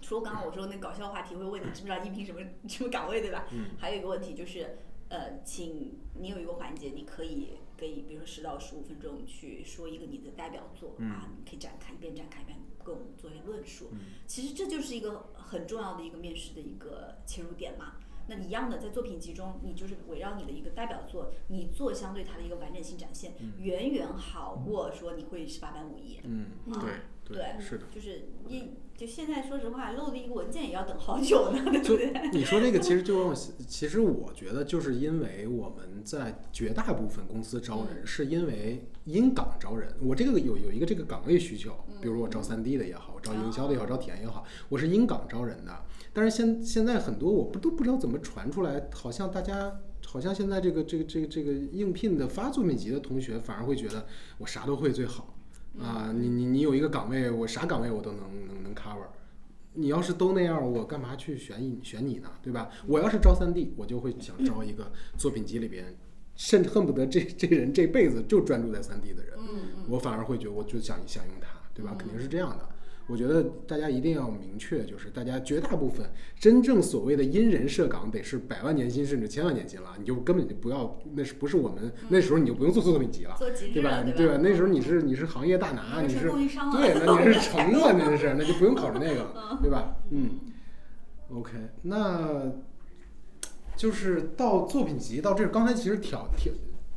除了刚刚我说那搞笑话题会问你知不知道应聘什么什么岗位，对吧？嗯还有一个问题就是，呃，请你有一个环节，你可以给比如说十到十五分钟去说一个你的代表作、啊，你可以展开一边展开一边跟我们做一些论述。其实这就是一个很重要的一个面试的一个切入点嘛。那一样的，在作品集中，你就是围绕你的一个代表作，你做相对它的一个完整性展现，远远好过说你会十八般武艺。嗯，啊对对，是的。就是一就现在说实话，漏的一个文件也要等好久呢，对不就对？你说这个，其实 [LAUGHS] 就让我想，其实我觉得就是因为我们在绝大部分公司招人，是因为因岗招人。我这个有有一个这个岗位需求，比如我招三 D 的也好，我招营销的也好，招体验也好，我是因岗招人的。但是现现在很多我不都不知道怎么传出来，好像大家。好像现在这个这个这个这个应聘的发作品集的同学，反而会觉得我啥都会最好啊！你你你有一个岗位，我啥岗位我都能能能 cover。你要是都那样，我干嘛去选你选你呢？对吧？我要是招三 D，我就会想招一个作品集里边，甚至恨不得这这人这辈子就专注在三 D 的人，嗯我反而会觉得我就想想用他，对吧？肯定是这样的。我觉得大家一定要明确，就是大家绝大部分真正所谓的因人设岗，得是百万年薪甚至千万年薪了，你就根本就不要，那是不是我们那时候你就不用做作品集了，对吧？对对吧？那时候你是你是行业大拿，你是对，那你是成了，那是那就不用考虑那个了，对吧？嗯，OK，那就是到作品集到这儿，刚才其实挑挑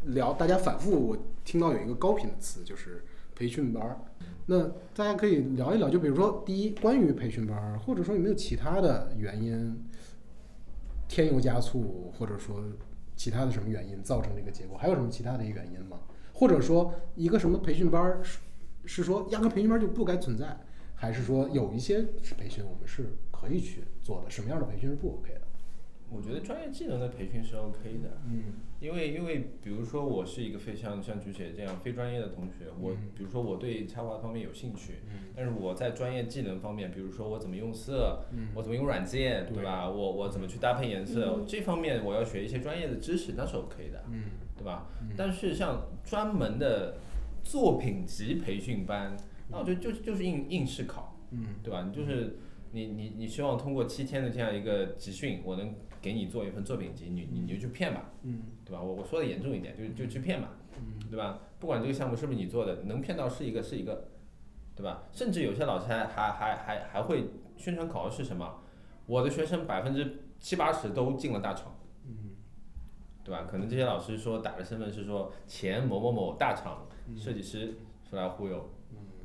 聊，大家反复我听到有一个高频的词，就是培训班儿。那大家可以聊一聊，就比如说，第一，关于培训班儿，或者说有没有其他的原因添油加醋，或者说其他的什么原因造成这个结果？还有什么其他的原因吗？或者说一个什么培训班儿是是说压根培训班就不该存在，还是说有一些培训我们是可以去做的？什么样的培训是不 OK 的？我觉得专业技能的培训是 OK 的，嗯因为因为比如说我是一个非像像菊姐这样非专业的同学，我嗯比如说我对插画方面有兴趣，嗯但是我在专业技能方面，比如说我怎么用色，嗯我怎么用软件，对对吧？我我怎么去搭配颜色，嗯这方面我要学一些专业的知识，那是 OK 的，嗯对吧？但是像专门的作品集培训班，那我觉得就就是应应试考，嗯对吧？你就是你你你希望通过七天的这样一个集训，我能给你做一份作品集，你你你就去骗吧，嗯对吧？我我说的严重一点，就就去骗吧，对吧？不管这个项目是不是你做的，能骗到是一个是一个，对吧？甚至有些老师还还还还还会宣传口号是什么？我的学生百分之七八十都进了大厂，嗯对吧？可能这些老师说打的身份是说前某某某大厂嗯设计师出来忽悠，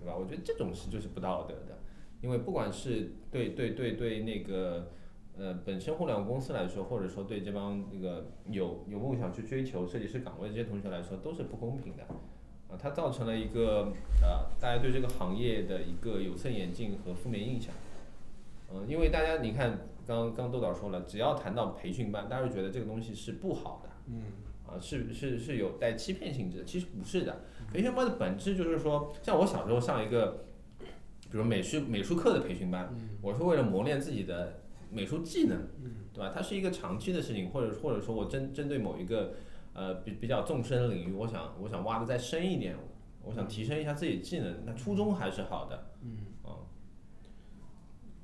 对吧？我觉得这种事就是不道德的，因为不管是对对对对那个呃本身互联网公司来说，或者说对这帮那个有有梦想去追求设计师岗位的这些同学来说，都是不公平的。啊，它造成了一个呃，大家对这个行业的一个有色眼镜和负面印象。嗯、因为大家你看，刚刚豆导说了，只要谈到培训班，大家就觉得这个东西是不好的，嗯啊，是是是有带欺骗性质的，其实不是的。培训班的本质就是说，像我小时候上一个，比如美术美术课的培训班，我是为了磨练自己的美术技能，对吧？它是一个长期的事情，或者或者说我针针对某一个呃比比较纵深的领域，我想我想挖的再深一点，我想提升一下自己技能，那初衷还是好的，嗯啊。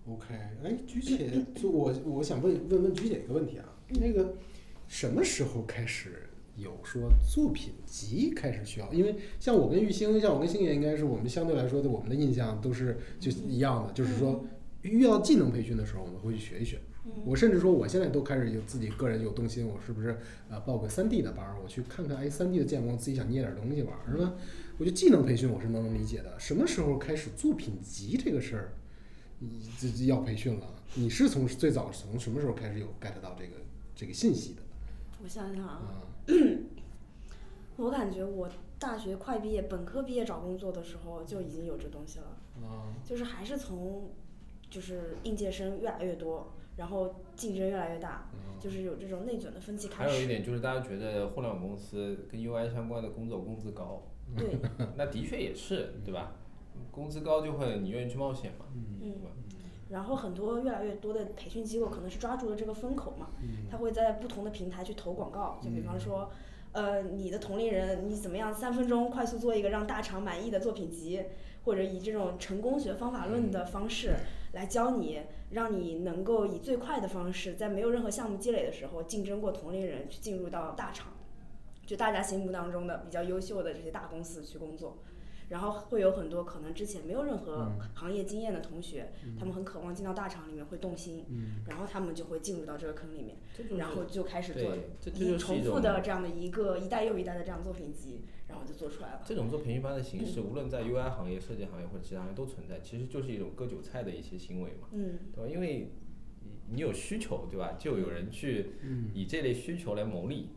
，OK，哎，菊姐，就我我想问问问菊姐一个问题啊，那个什么时候开始有说作品集开始需要？因为像我跟玉兴，像我跟星爷，应该是我们相对来说的，我们的印象都是就一样的，就是说遇到技能培训的时候，我们会去学一学。我甚至说，我现在都开始有自己个人有动心，我是不是呃报个三 D 的班儿，我去看看哎三 D 的建模，自己想捏点东西玩儿，是吧？我觉得技能培训我是能理解的。什么时候开始作品集这个事儿，你这这要培训了？你是从最早从什么时候开始有 get 到这个这个信息的？我想想啊，啊，[CLEARS THROAT] 我感觉我大学快毕业、本科毕业找工作的时候就已经有这东西了，啊，就是还是从就是应届生越来越多，然后竞争越来越大，就是有这种内卷的风气开还有一。点就是大家觉得互联网公司跟 UI 相关的工作工资高，对，[LAUGHS] 那的确也是，对吧？工资高就会你愿意去冒险嘛，嗯对吧？然后很多越来越多的培训机构可能是抓住了这个风口嘛，他会在不同的平台去投广告，就比方说，呃，你的同龄人你怎么样三分钟快速做一个让大厂满意的作品集，或者以这种成功学方法论的方式来教你，让你能够以最快的方式，在没有任何项目积累的时候，竞争过同龄人去进入到大厂，就大家心目当中的比较优秀的这些大公司去工作。然后会有很多可能之前没有任何行业经验的同学，他们很渴望进到大厂里面会动心，然后他们就会进入到这个坑里面，就是然后就开始做对，这这一就是一种重复的这样的一个一代又一代的这样作品集，然后就做出来了。这种做培训班的形式，无论在 UI 行业、设计行业或者其他行业都存在，其实就是一种割韭菜的一些行为嘛，嗯，对吧？因为你你有需求，对吧？就有人去以这类需求来牟利，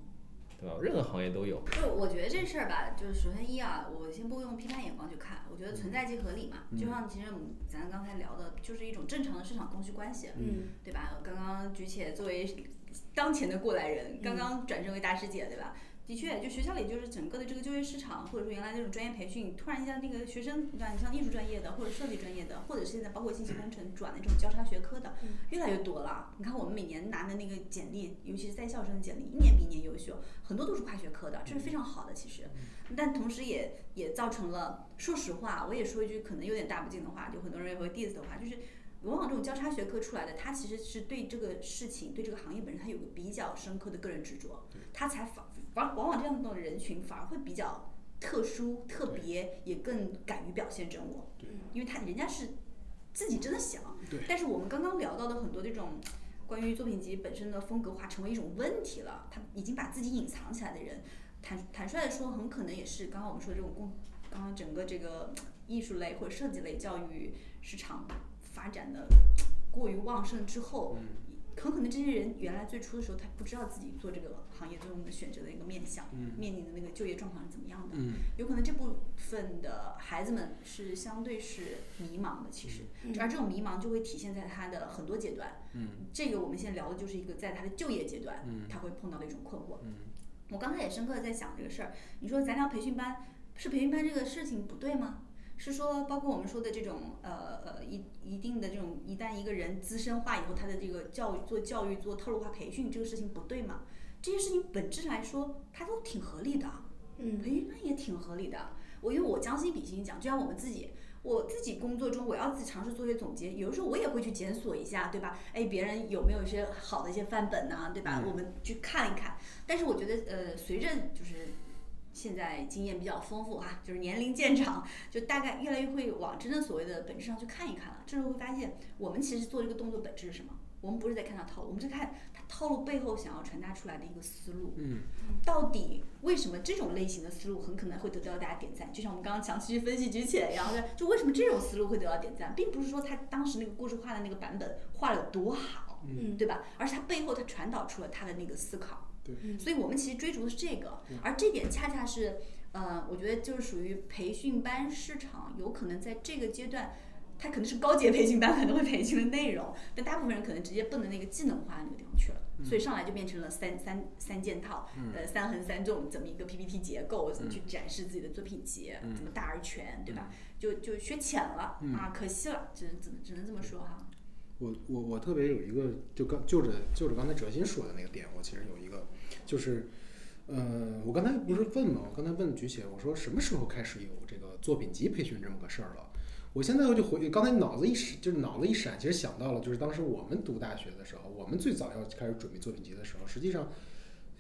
对吧？任何行业都有。就我觉得这事儿吧，就是首先一啊，我先不用批判眼光去看，我觉得存在即合理嘛。就像其实我们咱刚才聊的，就是一种正常的市场供需关系，嗯，对吧？刚刚菊姐作为当前的过来人，刚刚转正为大师姐，对吧？的确，就学校里就是整个的这个就业市场，或者说原来那种专业培训，突然一下那个学生，你看你像艺术专业的，或者设计专业的，或者是现在包括信息工程转的这种交叉学科的，越来越多了。你看我们每年拿的那个简历，尤其是在校生的简历，一年比一年优秀，很多都是跨学科的，这是非常好的其实。但同时也也造成了，说实话，我也说一句可能有点大不敬的话，就很多人也会 diss 的话，就是往往这种交叉学科出来的，他其实是对这个事情、对这个行业本身，他有个比较深刻的个人执着，他才反往往往这样的人群反而会比较特殊、特别，也更敢于表现真我。对，因为他人家是自己真的想。对但是我们刚刚聊到的很多这种关于作品集本身的风格化成为一种问题了，他已经把自己隐藏起来的人，坦坦率的说，很可能也是刚刚我们说的这种共，刚刚整个这个艺术类或者设计类教育市场发展的过于旺盛之后，很可能这些人原来最初的时候，他不知道自己做这个行业最终的选择的一个面向，面临的那个就业状况是怎么样的。嗯有可能这部分的孩子们是相对是迷茫的，其实，而这种迷茫就会体现在他的很多阶段。嗯，这个我们现在聊的就是一个在他的就业阶段，他会碰到的一种困惑。嗯，我刚才也深刻的在想这个事儿。你说咱聊培训班，是培训班这个事情不对吗？是说，包括我们说的这种呃呃一一定的这种，一旦一个人资深化以后，他的这个教育做教育做套路化培训，这个事情不对嘛？这些事情本质来说，它都挺合理的。嗯培训班也挺合理的。我因为我将心比心讲，就像我们自己，我自己工作中我要自己尝试做一些总结，有的时候我也会去检索一下，对吧？哎，别人有没有一些好的一些范本呐、对吧？我们去看一看。但是我觉得，呃，随着就是现在经验比较丰富哈，就是年龄渐长，就大概越来越会往真正所谓的本质上去看一看了。这时候会发现，我们其实做这个动作本质是什么？我们不是在看它套路，我们是看他套路背后想要传达出来的一个思路。嗯，到底为什么这种类型的思路很可能会得到大家点赞？就像我们刚刚详细去分析举起，然后呢，就为什么这种思路会得到点赞，并不是说他当时那个故事画的那个版本画的有多好，嗯对吧？而是他背后他传导出了他的那个思考。对，所以我们其实追逐的是这个，而这点恰恰是，呃，我觉得就是属于培训班市场有可能在这个阶段它可能是高阶培训班可能会培训的内容，但大部分人可能直接奔着那个技能化那个地方去了，所以上来就变成了三三三件套，呃，三横三纵怎么一个 PPT 结构，怎么去展示自己的作品集，怎么大而全，对吧？就就学浅了啊，可惜了，只能只能只能这么说哈。我我我特别有一个，就刚就着就着刚才哲鑫说的那个点，我其实有一个，就是，呃，我刚才不是问吗，我刚才问菊姐，我说什么时候开始有这个作品集培训这么个事儿了？我现在我就回，刚才脑子一闪，就是脑子一闪，其实想到了，就是当时我们读大学的时候，我们最早要开始准备作品集的时候，实际上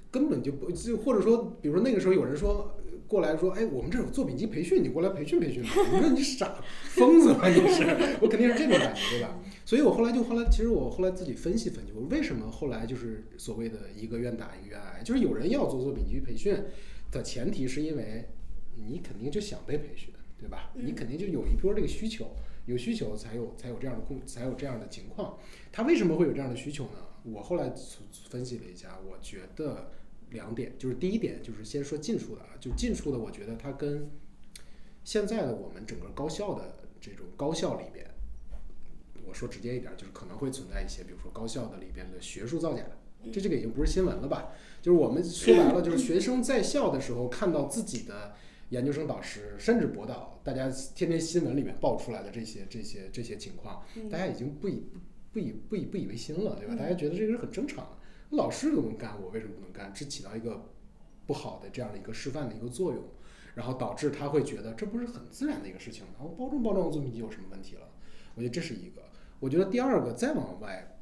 根本就不就或者说，比如说那个时候有人说过来说，哎，我们这有作品集培训，你过来培训培训吧。我说你傻疯子吧你是？我肯定是这种感觉，对吧？所以我后来就后来，其实我后来自己分析分析，我为什么后来就是所谓的一个愿打一个愿挨，就是有人要做作品集培训的前提是因为你肯定就想被培训，对吧？你肯定就有一波这个需求，有需求才有才有这样的供才有这样的情况。他为什么会有这样的需求呢？我后来分析了一下，我觉得两点，就是第一点就是先说近处的啊，就近处的，我觉得它跟现在的我们整个高校的这种高校里边，我说直接一点，就是可能会存在一些，比如说高校的里边的学术造假，这这个已经不是新闻了吧？就是我们说白了，就是学生在校的时候看到自己的研究生导师甚至博导，大家天天新闻里面爆出来的这些这些这些情况，大家已经不以不以不以不以为新了，对吧？大家觉得这个是很正常的，老师都能干，我为什么不能干？这起到一个不好的这样的一个示范的一个作用，然后导致他会觉得这不是很自然的一个事情然后包装包装作品集有什么问题了？我觉得这是一个。我觉得第二个再往外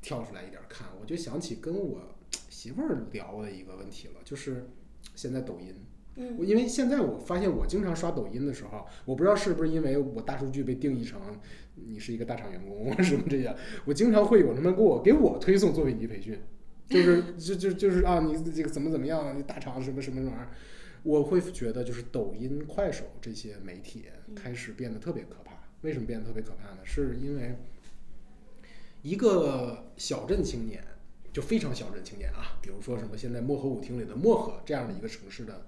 跳出来一点看，我就想起跟我媳妇儿聊的一个问题了，就是现在抖音。嗯我因为现在我发现我经常刷抖音的时候，我不知道是不是因为我大数据被定义成你是一个大厂员工什么这样，我经常会有他们给我给我推送作品集培训，就是 [LAUGHS] 就就就是啊，你这个怎么怎么样，你大厂什么什么玩意儿，我会觉得就是抖音、快手这些媒体开始变得特别可怕。为什么变得特别可怕呢？是因为一个小镇青年，就非常小镇青年啊，比如说什么现在漠河舞厅里的漠河这样的一个城市的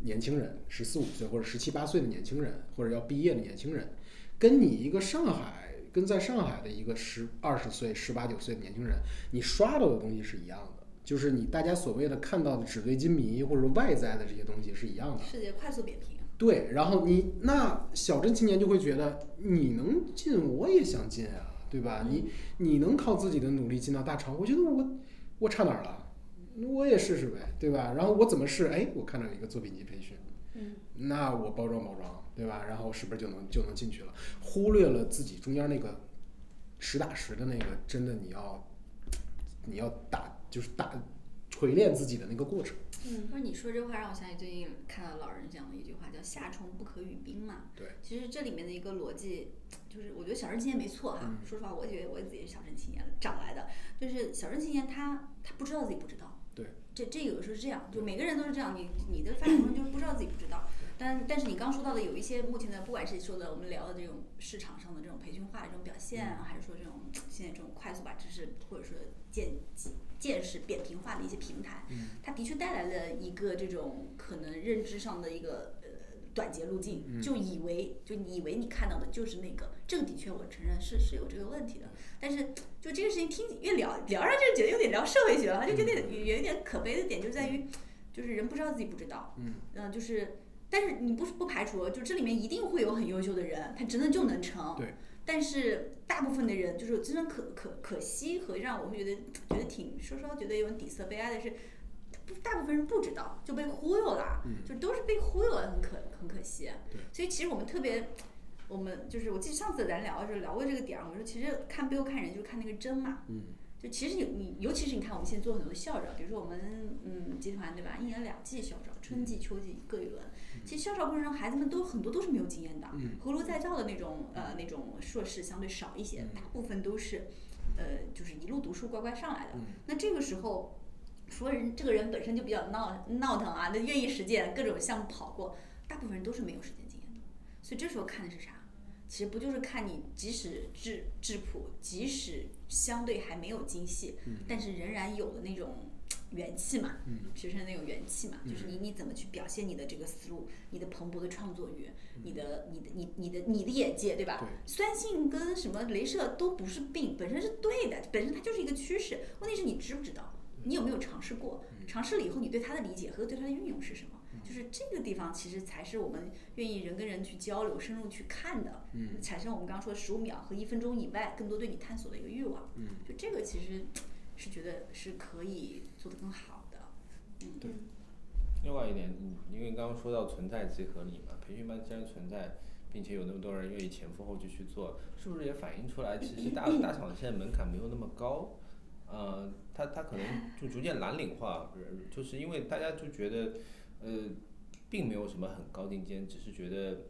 年轻人，十四五岁或者十七八岁的年轻人，或者要毕业的年轻人，跟你一个上海，跟在上海的一个十二十岁、十八九岁的年轻人，你刷到的东西是一样的，就是你大家所谓的看到的纸醉金迷或者外在的这些东西是一样的。世界快速扁平。对，然后你那小镇青年就会觉得你能进，我也想进啊，对吧？你你能靠自己的努力进到大厂，我觉得我我差哪儿了？我也试试呗，对吧？然后我怎么试？哎，我看到有一个作品集培训，嗯，那我包装包装，对吧？然后是不是就能就能进去了？忽略了自己中间那个实打实的那个，真的你要你要打就是打锤炼自己的那个过程。嗯不是你说这话让我想起最近看到老人讲的一句话，叫“夏虫不可语冰”嘛。对。其实这里面的一个逻辑，就是我觉得小镇青年没错哈。嗯说实话，我觉得我自己是小镇青年长来的，就是小镇青年他他不知道自己不知道。对。这这有的时候是这样，就每个人都是这样，你你的发展过程中就是不知道自己不知道。但但是你刚刚说到的有一些目前的，不管是说的我们聊的这种市场上的这种培训化的这种表现啊，还是说这种现在这种快速把知识或者说见见识扁平化的一些平台，它的确带来了一个这种可能认知上的一个呃短捷路径，就以为就你以为你看到的就是那个，这个的确我承认是是有这个问题的。但是就这个事情听越聊聊上就觉得有点聊社会学了，就觉得有有一点可悲的点就在于，就是人不知道自己不知道，嗯。就是。但是你不不排除，就这里面一定会有很优秀的人，他真的就能成。对。但是大部分的人，就是真的可可可惜和让我会觉得觉得挺稍稍觉得有点底色悲哀的是，不大部分人不知道就被忽悠了，嗯就都是被忽悠了，很可很可惜。对所以其实我们特别，我们就是我记得上次咱聊的时候聊过这个点儿，我说其实看背后看人就是看那个真嘛。嗯。就其实你你尤其是你看我们现在做很多的校招，比如说我们嗯集团对吧，一年两季校招，春季秋季各一轮。其实校招过程中，孩子们都很多都是没有经验的，嗯合炉再造的那种呃那种硕士相对少一些，大部分都是呃就是一路读书乖乖上来的。嗯那这个时候，除了人这个人本身就比较闹闹腾啊，那愿意实践各种项目跑过，大部分人都是没有实践经验的。所以这时候看的是啥？其实不就是看你，即使质质朴，即使相对还没有精细，但是仍然有的那种元气嘛，嗯学生那种元气嘛，就是嗯你你怎么去表现你的这个思路，你的蓬勃的创作欲，嗯你的你的你你的你的眼界，对吧？对酸性跟什么镭射都不是病，本身是对的，本身它就是一个趋势。问题是你知不知道，你有没有尝试过？嗯尝试了以后，你对它的理解和对它的运用是什么？就是这个地方，其实才是我们愿意人跟人去交流、深入去看的，嗯产生我们刚刚说的十五秒和一分钟以外，更多对你探索的一个欲望。嗯，就这个其实是觉得是可以做得更好的。嗯，对另外一点，嗯，因为刚刚说到存在即合理嘛，培训班既然存在，并且有那么多人愿意前赴后继去做，是不是也反映出来，其实大 [COUGHS] 大厂现在门槛没有那么高，呃，它它可能就逐渐蓝领化，呃就是因为大家就觉得，呃，并没有什么很高定尖，只是觉得，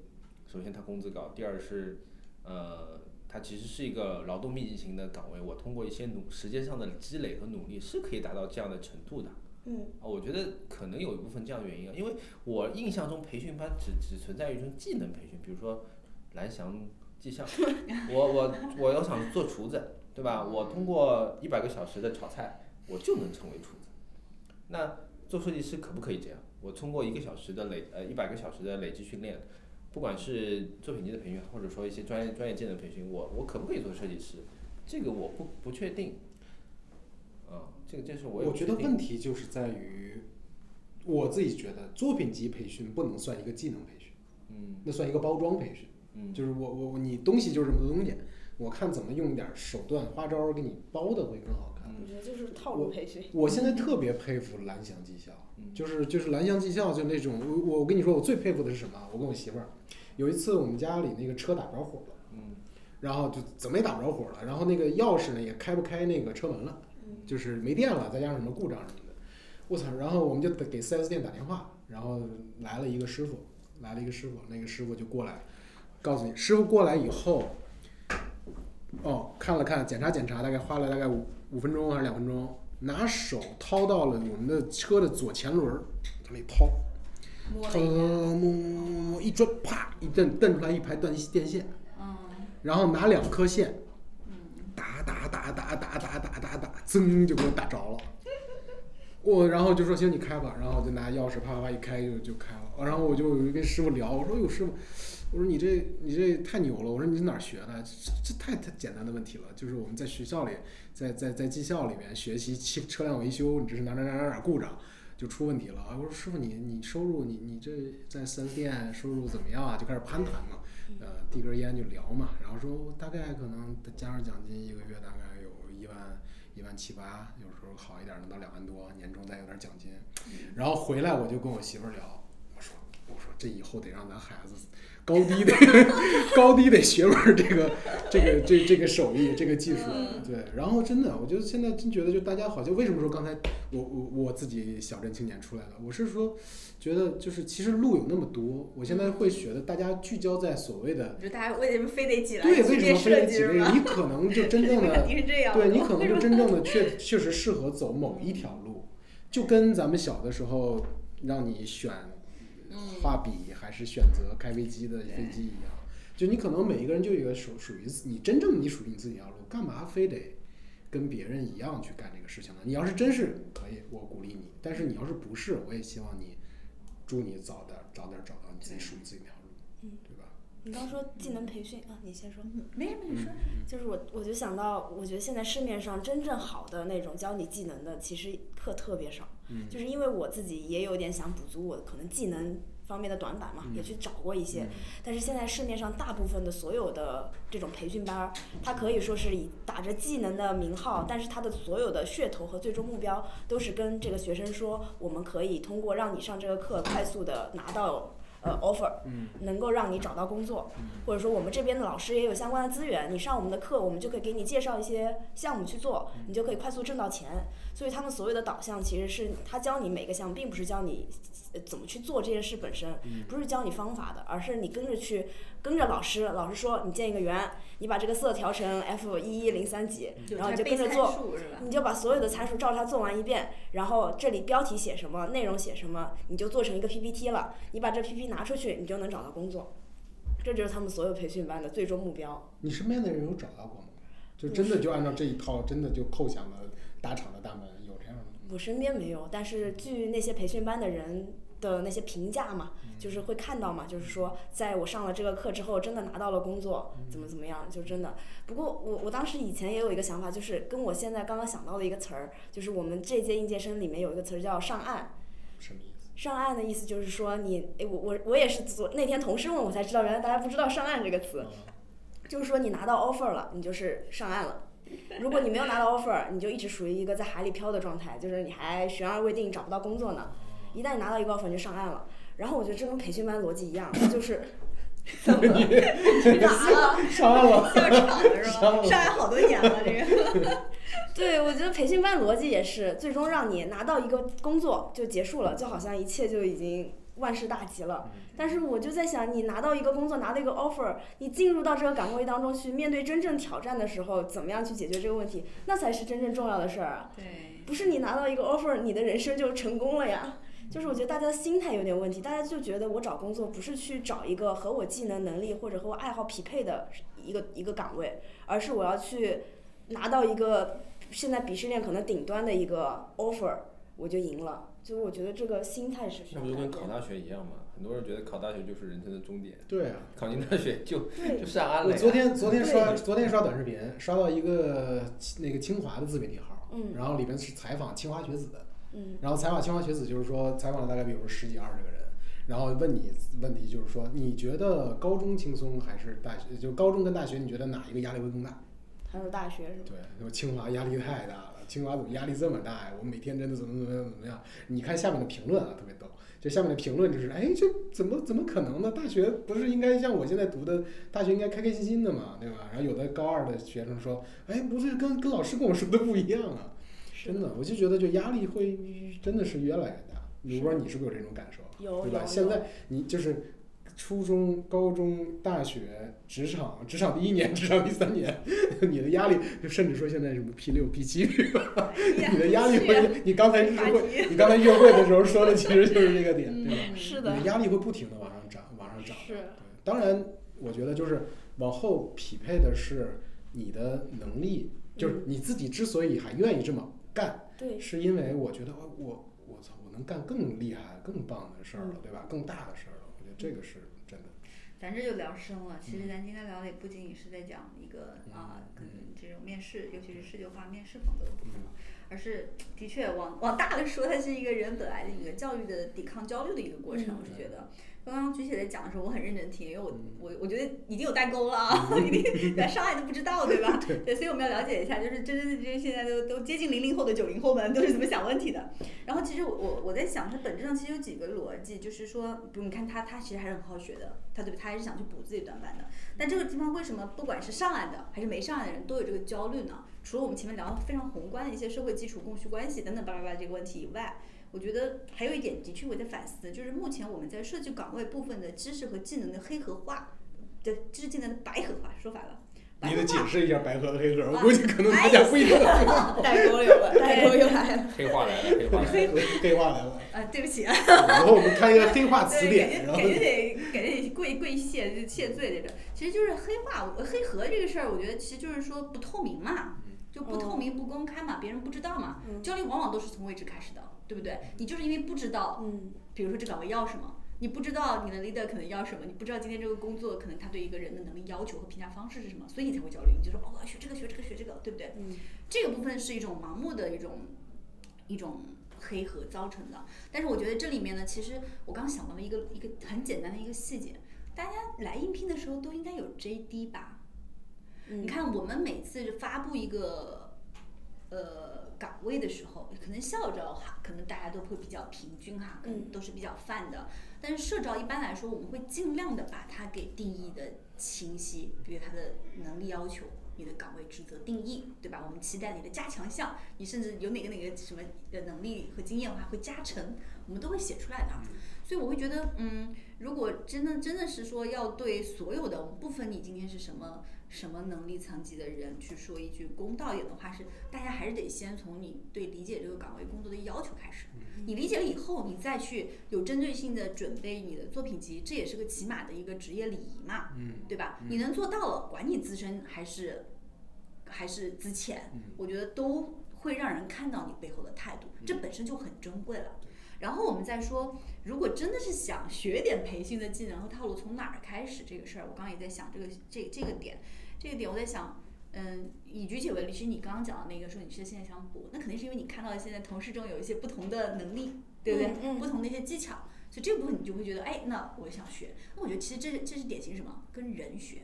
首先他工资高，第二是，呃，它其实是一个劳动密集型的岗位，我通过一些努时间上的积累和努力是可以达到这样的程度的。嗯啊，我觉得可能有一部分这样的原因啊，因为我印象中培训班只只存在于一种技能培训，比如说蓝翔技校，[LAUGHS] 我我我要想做厨子，对吧？我通过一百个小时的炒菜，我就能成为厨子。那做设计师可不可以这样？我通过一个小时的累呃一百个小时的累积训练，不管是作品集的培训，或者说一些专业专业技能培训，我我可不可以做设计师？这个我不不确定。啊，这个这是我有我觉得问题就是在于，我自己觉得作品集培训不能算一个技能培训，嗯那算一个包装培训。嗯就是我我我你东西就是这么多东西，我看怎么用点手段花招给你包的会更好看。我觉得就是套路培训。我现在特别佩服蓝翔技校，嗯就是就是蓝翔技校就那种我我我跟你说我最佩服的是什么？我跟我媳妇儿有一次我们家里那个车打着火了，嗯然后就怎么也打不着火了，然后那个钥匙呢也开不开那个车门了，就是没电了，再加上什么故障什么的，我操！然后我们就给四 S 店打电话，然后来了一个师傅，来了一个师傅，那个师傅就过来，告诉你，师傅过来以后，哦，看了看，检查检查，大概花了大概五五分钟还是两分钟，拿手掏到了我们的车的左前轮儿，往里掏，掏摸摸摸一转，啪一蹬，蹬出来一排断电线，嗯然后拿两颗线。嗯，打打打打打打打打打，噌就给我打着了。我然后就说行你开吧，然后我就拿钥匙啪啪啪一开就就开了。然后我就跟师傅聊，我说哟师傅，我说你这你这太牛了，我说你是哪儿学的？这这太太简单的问题了，就是我们在学校里，在在在技校里面学习汽车辆维修，你这是哪哪哪哪哪故障。就出问题了啊！我说师傅你你收入你你这在四 S 店收入怎么样啊？就开始攀谈嘛，呃，递根烟就聊嘛，然后说大概可能加上奖金一个月大概有一万一万七八，有时候好一点能到两万多，年终再有点奖金。然后回来我就跟我媳妇儿聊，我说这以后得让咱孩子高低得 [LAUGHS] 高低得学门这个这个这这个手艺这个技术，对。然后真的，我觉得现在真觉得就大家好像为什么说刚才我我我自己小镇青年出来了，我是说觉得就是其实路有那么多，我现在会觉得大家聚焦在所谓的就大家为什么非得挤来对为什么非得设计是吧？几个？你可能就真正 [LAUGHS] 的。对你可能就真正的确确实适合走某一条路，就跟咱们小的时候让你选嗯画笔还是选择开飞机的飞机一样，就你可能每一个人就有一个属属于你真正你属于你自己一条路，干嘛非得跟别人一样去干这个事情呢？你要是真是可以，我鼓励你；但是你要是不是，我也希望你祝你早点早点找到你自己属于自己那条路，嗯对吧？你刚说技能培训啊，你先说。没什么你说，就是我，我就想到，我觉得现在市面上真正好的那种教你技能的，其实课特别少。嗯就是因为我自己也有点想补足我可能技能方面的短板嘛，也去找过一些。但是现在市面上大部分的所有的这种培训班儿，它可以说是以打着技能的名号，但是它的所有的噱头和最终目标都是跟这个学生说，我们可以通过让你上这个课，快速的拿到呃 offer，能够让你找到工作，或者说我们这边的老师也有相关的资源，你上我们的课，我们就可以给你介绍一些项目去做，你就可以快速挣到钱。所以他们所有的导向其实是他教你每个项目，并不是教你呃怎么去做这件事本身，不是教你方法的，而是你跟着去跟着老师，老师说你建一个圆，你把这个色调成 F 一一零三几，然后你就跟着做。你就把所有的参数照它做完一遍，然后这里标题写什么，内容写什么，你就做成一个 PPT 了。你把这 PPT 拿出去，你就能找到工作。这就是他们所有培训班的最终目标。你身边的人有找到过吗？就真的就按照这一套，真的就扣响了大厂的大门，有这样的吗？我身边没有，但是据那些培训班的人的那些评价嘛，就是会看到嘛，就是说，在我上了这个课之后，真的拿到了工作，怎么怎么样，就真的。不过我我当时以前也有一个想法，就是跟我现在刚刚想到的一个词儿，就是我们这届应届生里面有一个词儿叫上岸。什么意思？上岸的意思就是说你，诶，我我我也是昨那天同事问我才知道，原来大家不知道上岸这个词，就是说你拿到 offer 了，你就是上岸了。[LAUGHS] 如果你没有拿到 offer，你就一直属于一个在海里漂的状态，就是你还悬而未定，找不到工作呢。一旦你拿到一个 offer，你就上岸了。然后我觉得这跟培训班逻辑一样，[LAUGHS] 就是咋 [LAUGHS] 了？上岸了，笑场了是吧？上岸好多年了，这个。对，我觉得培训班逻辑也是，最终让你拿到一个工作就结束了，就好像一切就已经万事大吉了。但是我就在想，你拿到一个工作，拿到一个 offer，你进入到这个岗位当中去，面对真正挑战的时候，怎么样去解决这个问题，那才是真正重要的事儿啊！对，不是你拿到一个 offer，你的人生就成功了呀。就是我觉得大家的心态有点问题，大家就觉得我找工作不是去找一个和我技能、能力或者和我爱好匹配的一个一个岗位，而是我要去拿到一个现在鄙视链可能顶端的一个 offer，我就赢了。就我觉得这个心态是需要那不就。跟考大学一样吗？很多人觉得考大学就是人生的终点，对啊。考进大学就就上岸了。我昨天昨天刷昨天刷短视频，刷到一个那个清华的自媒体号，嗯然后里面是采访清华学子的，嗯然后采访清华学子就是说采访了大概比如说十几二十个人，然后问你问题就是说你觉得高中轻松还是大学？就高中跟大学你觉得哪一个压力会更大？还有大学是吧？对，说清华压力太大了，清华怎么压力这么大呀？我每天真的怎么怎么样怎么样？你看下面的评论啊，特别逗。就下面的评论就是，哎，这怎么怎么可能呢？大学不是应该像我现在读的大学应该开开心心的嘛，对吧？然后有的高二的学生说，哎，不是跟跟老师跟我说的不一样啊，真的，我就觉得就压力会真的是越来越大。你不知道你是不是有这种感受？对吧？现在你就是初中、高中、大学、职场，职场第一年、职场第三年，你的压力，就甚至说现在什么 P 六、P 七，你的压力会，你刚才日话会，你刚才约会的时候说的其实就是这个点，对吧？嗯是的你的，压力会不停的往上涨，往上涨。是对，当然，我觉得就是往后匹配的是你的能力，就是你自己之所以还愿意这么干，对，是因为我觉得我我我操，我能干更厉害、更棒的事儿了，对吧？更大的事儿得这个是真的。咱这就聊深了。其实咱今天聊的也不仅仅是在讲一个啊，可能这种面试，尤其是视觉化面试风格的部分了，而是的确往往大了说，它是一个人本来的一个教育的抵抗焦虑的一个过程。嗯我是觉得，刚刚菊姐在讲的时候，我很认真听，因为我嗯我我觉得已经有代沟了啊，一定连上海都不知道，对吧？对，所以我们要了解一下，就是真真正正现在都都接近零零后的九零后们都是怎么想问题的。然后其实我我我在想，它本质上其实有几个逻辑，就是说，比如你看他他其实还是很好学的，他对吧？他还是想去补自己短板的。但这个地方为什么不管是上岸的还是没上岸的人都有这个焦虑呢？除了我们前面聊的非常宏观的一些社会基础、供需关系等等巴拉巴拉这个问题以外，我觉得还有一点的确我在反思，就是目前我们在设计岗位部分的知识和技能的黑盒化，的知识技能的白盒化，说反了。白你得解释一下白盒和黑盒，我啊估计可能大家不一定。代沟有了，代沟又来了。黑化来了，黑化来了。黑黑话来了，啊，对不起啊。[LAUGHS] 然后我们看一个黑话词对，典，然后感觉感觉得感觉得跪跪谢就谢罪来着。其实就是黑化黑盒这个事儿，我觉得其实就是说不透明嘛，就不透明不公开嘛，别人不知道嘛。嗯焦虑往往都是从未知开始的，对不对？你就是因为不知道，嗯，比如说这岗位要什么。你不知道你的 leader 可能要什么，你不知道今天这个工作可能他对一个人的能力要求和评价方式是什么，所以你才会焦虑。你就说哦，我要学这个学这个学这个，对不对？嗯这个部分是一种盲目的一种一种黑盒造成的。但是我觉得这里面呢，其实我刚想到了一个一个很简单的一个细节，大家来应聘的时候都应该有 JD 吧？嗯你看我们每次发布一个呃岗位的时候，可能校招哈，可能大家都会比较平均哈，可能嗯都是比较泛的。但是社招一般来说，我们会尽量的把它给定义的清晰，比如它的能力要求。你的岗位职责定义，对吧？我们期待你的加强项，你甚至有哪个哪个什么的能力和经验的话会加成，我们都会写出来的。所以我会觉得，嗯，如果真的真的是说要对所有的，我们不分你今天是什么什么能力层级的人去说一句公道一点的话，是大家还是得先从你对理解这个岗位工作的要求开始。你理解了以后，你再去有针对性的准备你的作品集，这也是个起码的一个职业礼仪嘛，嗯对吧？你能做到了，管你资深还是还是资浅，我觉得都会让人看到你背后的态度，这本身就很珍贵了。然后我们再说，如果真的是想学点培训的技能和套路，从哪儿开始这个事儿，我刚刚也在想这个这这个点，这个点我在想，嗯，以举姐为例，其实你刚刚讲的那个说你是现在想补，那肯定是因为你看到现在同事中有一些不同的能力，对不对？嗯嗯不同的一些技巧，所以这部分你就会觉得，哎，那我想学。那我觉得其实这是这是典型什么？跟人学。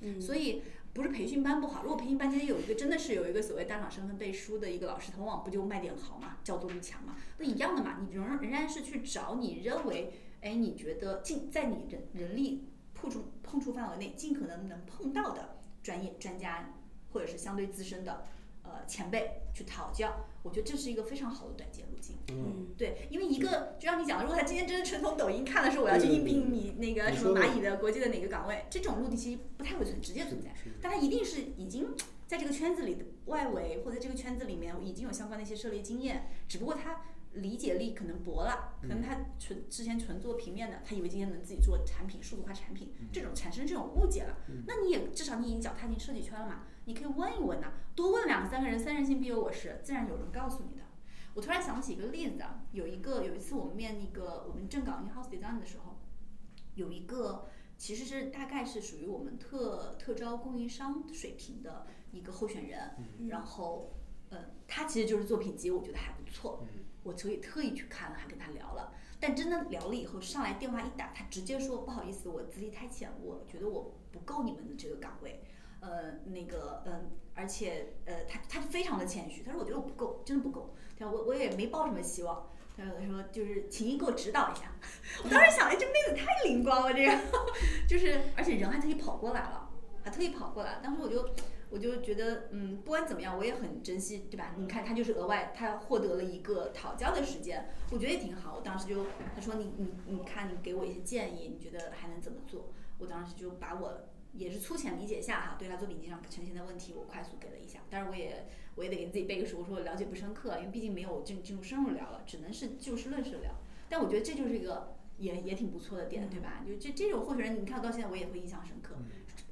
嗯，所以不是培训班不好，如果培训班今天有一个真的是有一个所谓大厂身份背书的一个老师，他往往不就卖点好嘛，叫做力强嘛，那一样的嘛，你仍然仍然是去找你认为，哎，你觉得尽在你人人力碰触碰触范围内尽可能能碰到的专业专家或者是相对资深的呃前辈去讨教，我觉得这是一个非常好的短见路径。嗯，对，因为一个就像你讲的，如果他今天真的纯从抖音看的时候我要去应聘你那个什么蚂蚁的国际的哪个岗位，这种路径其实不太会存直接存在，但他一定是已经在这个圈子里的外围或者这个圈子里面已经有相关的一些涉猎经验，只不过他理解力可能薄了，可能他纯之前纯做平面的，他以为今天能自己做产品数字化产品，这种产生这种误解了，那你也至少你已经脚踏进设计圈了嘛，你可以问一问呐、多问两三个人，三人行必有我师，自然有人告诉你的。我突然想起一个例子啊，有一个有一次我们面那个我们正港 in house design 的时候，有一个其实是大概是属于我们特特招供应商水平的一个候选人，然后呃，他其实就是作品集，我觉得还不错，我所以特意去看了，还跟他聊了。但真的聊了以后，上来电话一打，他直接说不好意思，我资历太浅，我觉得我不够你们的这个岗位。呃，那个，嗯、而且，呃，他他就非常的谦虚，他说我觉得我不够，真的不够。他说我我也没抱什么希望。他说就是请您给我指导一下。[LAUGHS] 我当时想，哎，这妹子太灵光了，这个 [LAUGHS] 就是，而且人还特意跑过来了，还特意跑过来。当时我就我就觉得，嗯，不管怎么样，我也很珍惜，对吧？你看他就是额外他获得了一个讨教的时间，我觉得也挺好。我当时就他说你你你看你给我一些建议，你觉得还能怎么做？我当时就把我也是粗浅理解下哈，对他做笔记上呈现的问题，我快速给了一下。当然我也我也得给自己背个书，我说我了解不深刻，因为毕竟没有进进入深入聊了，只能是就事论事聊。但我觉得这就是一个也也挺不错的点，对吧？就这这种候选人，你看到现在我也会印象深刻。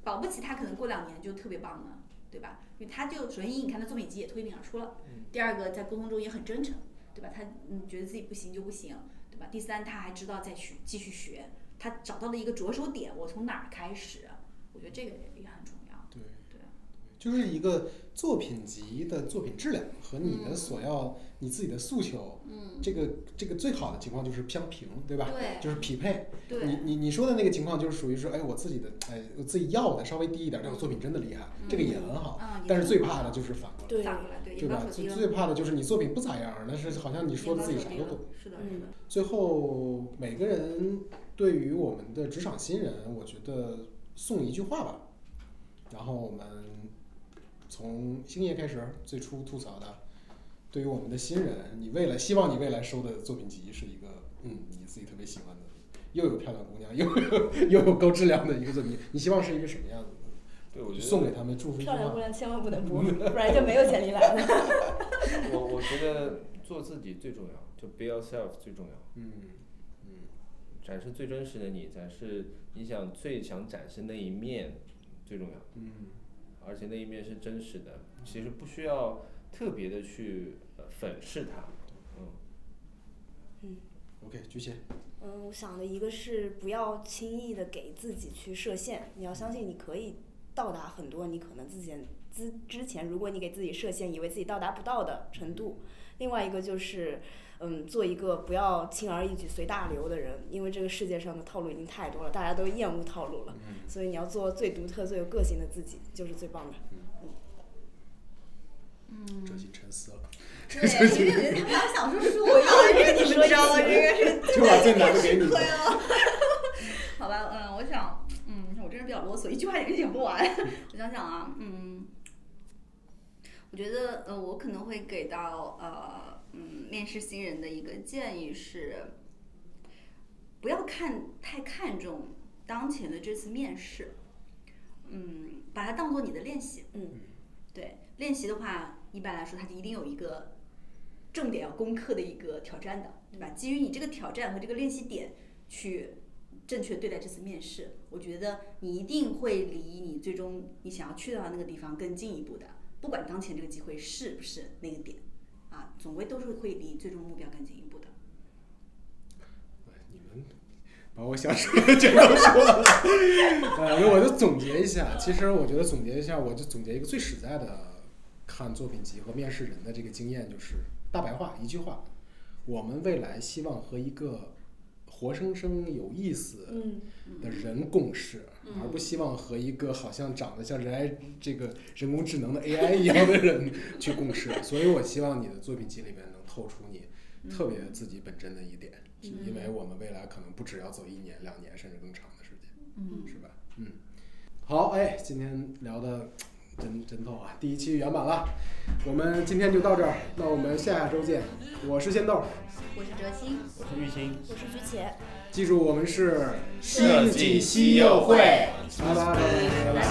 保不齐他可能过两年就特别棒了，对吧？因为他就首先一，你看他作品集也脱颖而出了；第二个在沟通中也很真诚，对吧？他嗯觉得自己不行就不行，对吧？第三，他还知道再去继续学，他找到了一个着手点，我从哪儿开始？我觉得这个也很重要。就是一个作品集的作品质量和你的所要、你自己的诉求，嗯，这个这个最好的情况就是相平，对吧？对就是匹配。你对，你你说的那个情况就是属于说，哎，我自己的，哎，我自己要的稍微低一点，但我作品真的厉害，这个也很好。嗯，但是最怕的就是反过来，对反过来，对，对吧？最最怕的就是你作品不咋样，但是好像你说的自己啥都懂。是的，嗯是的，最后，每个人对于我们的职场新人，我觉得送一句话吧。然后我们从星爷开始，最初吐槽的，对于我们的新人，你未来希望你未来收的作品集是一个，嗯，你自己特别喜欢的，又有漂亮姑娘，又有又有高质量的一个作品，你希望是一个什么样子的？对，我觉得送给他们祝福。漂亮姑娘千万不能播，不然就没有潜力来了。我我觉得做自己最重要，就 be yourself 最重要，嗯嗯展示最真实的你，展示你想最想展示那一面最重要，嗯而且那一面是真实的，其实不需要特别的去呃粉饰它，嗯，，OK，菊姐，嗯，我想的一个是不要轻易的给自己去设限，你要相信你可以到达很多你可能自己之之前，如果你给自己设限，以为自己到达不到的程度。另外一个就是，嗯，做一个不要轻而易举随大流的人，因为这个世界上的套路已经太多了，大家都厌恶套路了，所以你要做最独特、最有个性的自己，就是最棒的。嗯，这心沉思了，[LAUGHS] 对，因为我觉得他们俩想说书啊，[LAUGHS] 这个你们知道吗？这个是就把最难的给你。对啊。好吧，嗯，我想，嗯，我这人比较啰嗦，一句话也讲不完。我想想啊，嗯，我觉得，呃，我可能会给到呃，嗯，面试新人的一个建议是，不要看太看重当前的这次面试，嗯，把它当做你的练习。嗯，对，练习的话，一般来说，它就一定有一个重点要攻克的一个挑战的，对吧？基于你这个挑战和这个练习点去正确对待这次面试，我觉得你一定会离你最终你想要去到的那个地方更进一步的。不不管当前这个机会是不是那个点，啊，总归都是会离最终目标更进一步的。你们把我想说的全都说了，呃，那我就总结一下。其实我觉得总结一下，我就总结一个最实在的看作品集和面试人的这个经验，就是大白话一句话：我们未来希望和一个活生生有意思嗯的人共事，嗯而不希望和一个好像长得像人 AI 这个人工智能的 AI 一样的人 [LAUGHS] 去共事。所以我希望你的作品集里面能透出你特别自己本真的一点，因为我们未来可能不只要走一年、两年，甚至更长的时间，嗯。是吧？嗯，好，哎，今天聊的真真逗啊，第一期圆满了，我们今天就到这儿，那我们下下周见。我是仙豆，我是哲欣。我是玉清。我是菊茄。记住我们是设计西柚会，会拜拜拜拜拜拜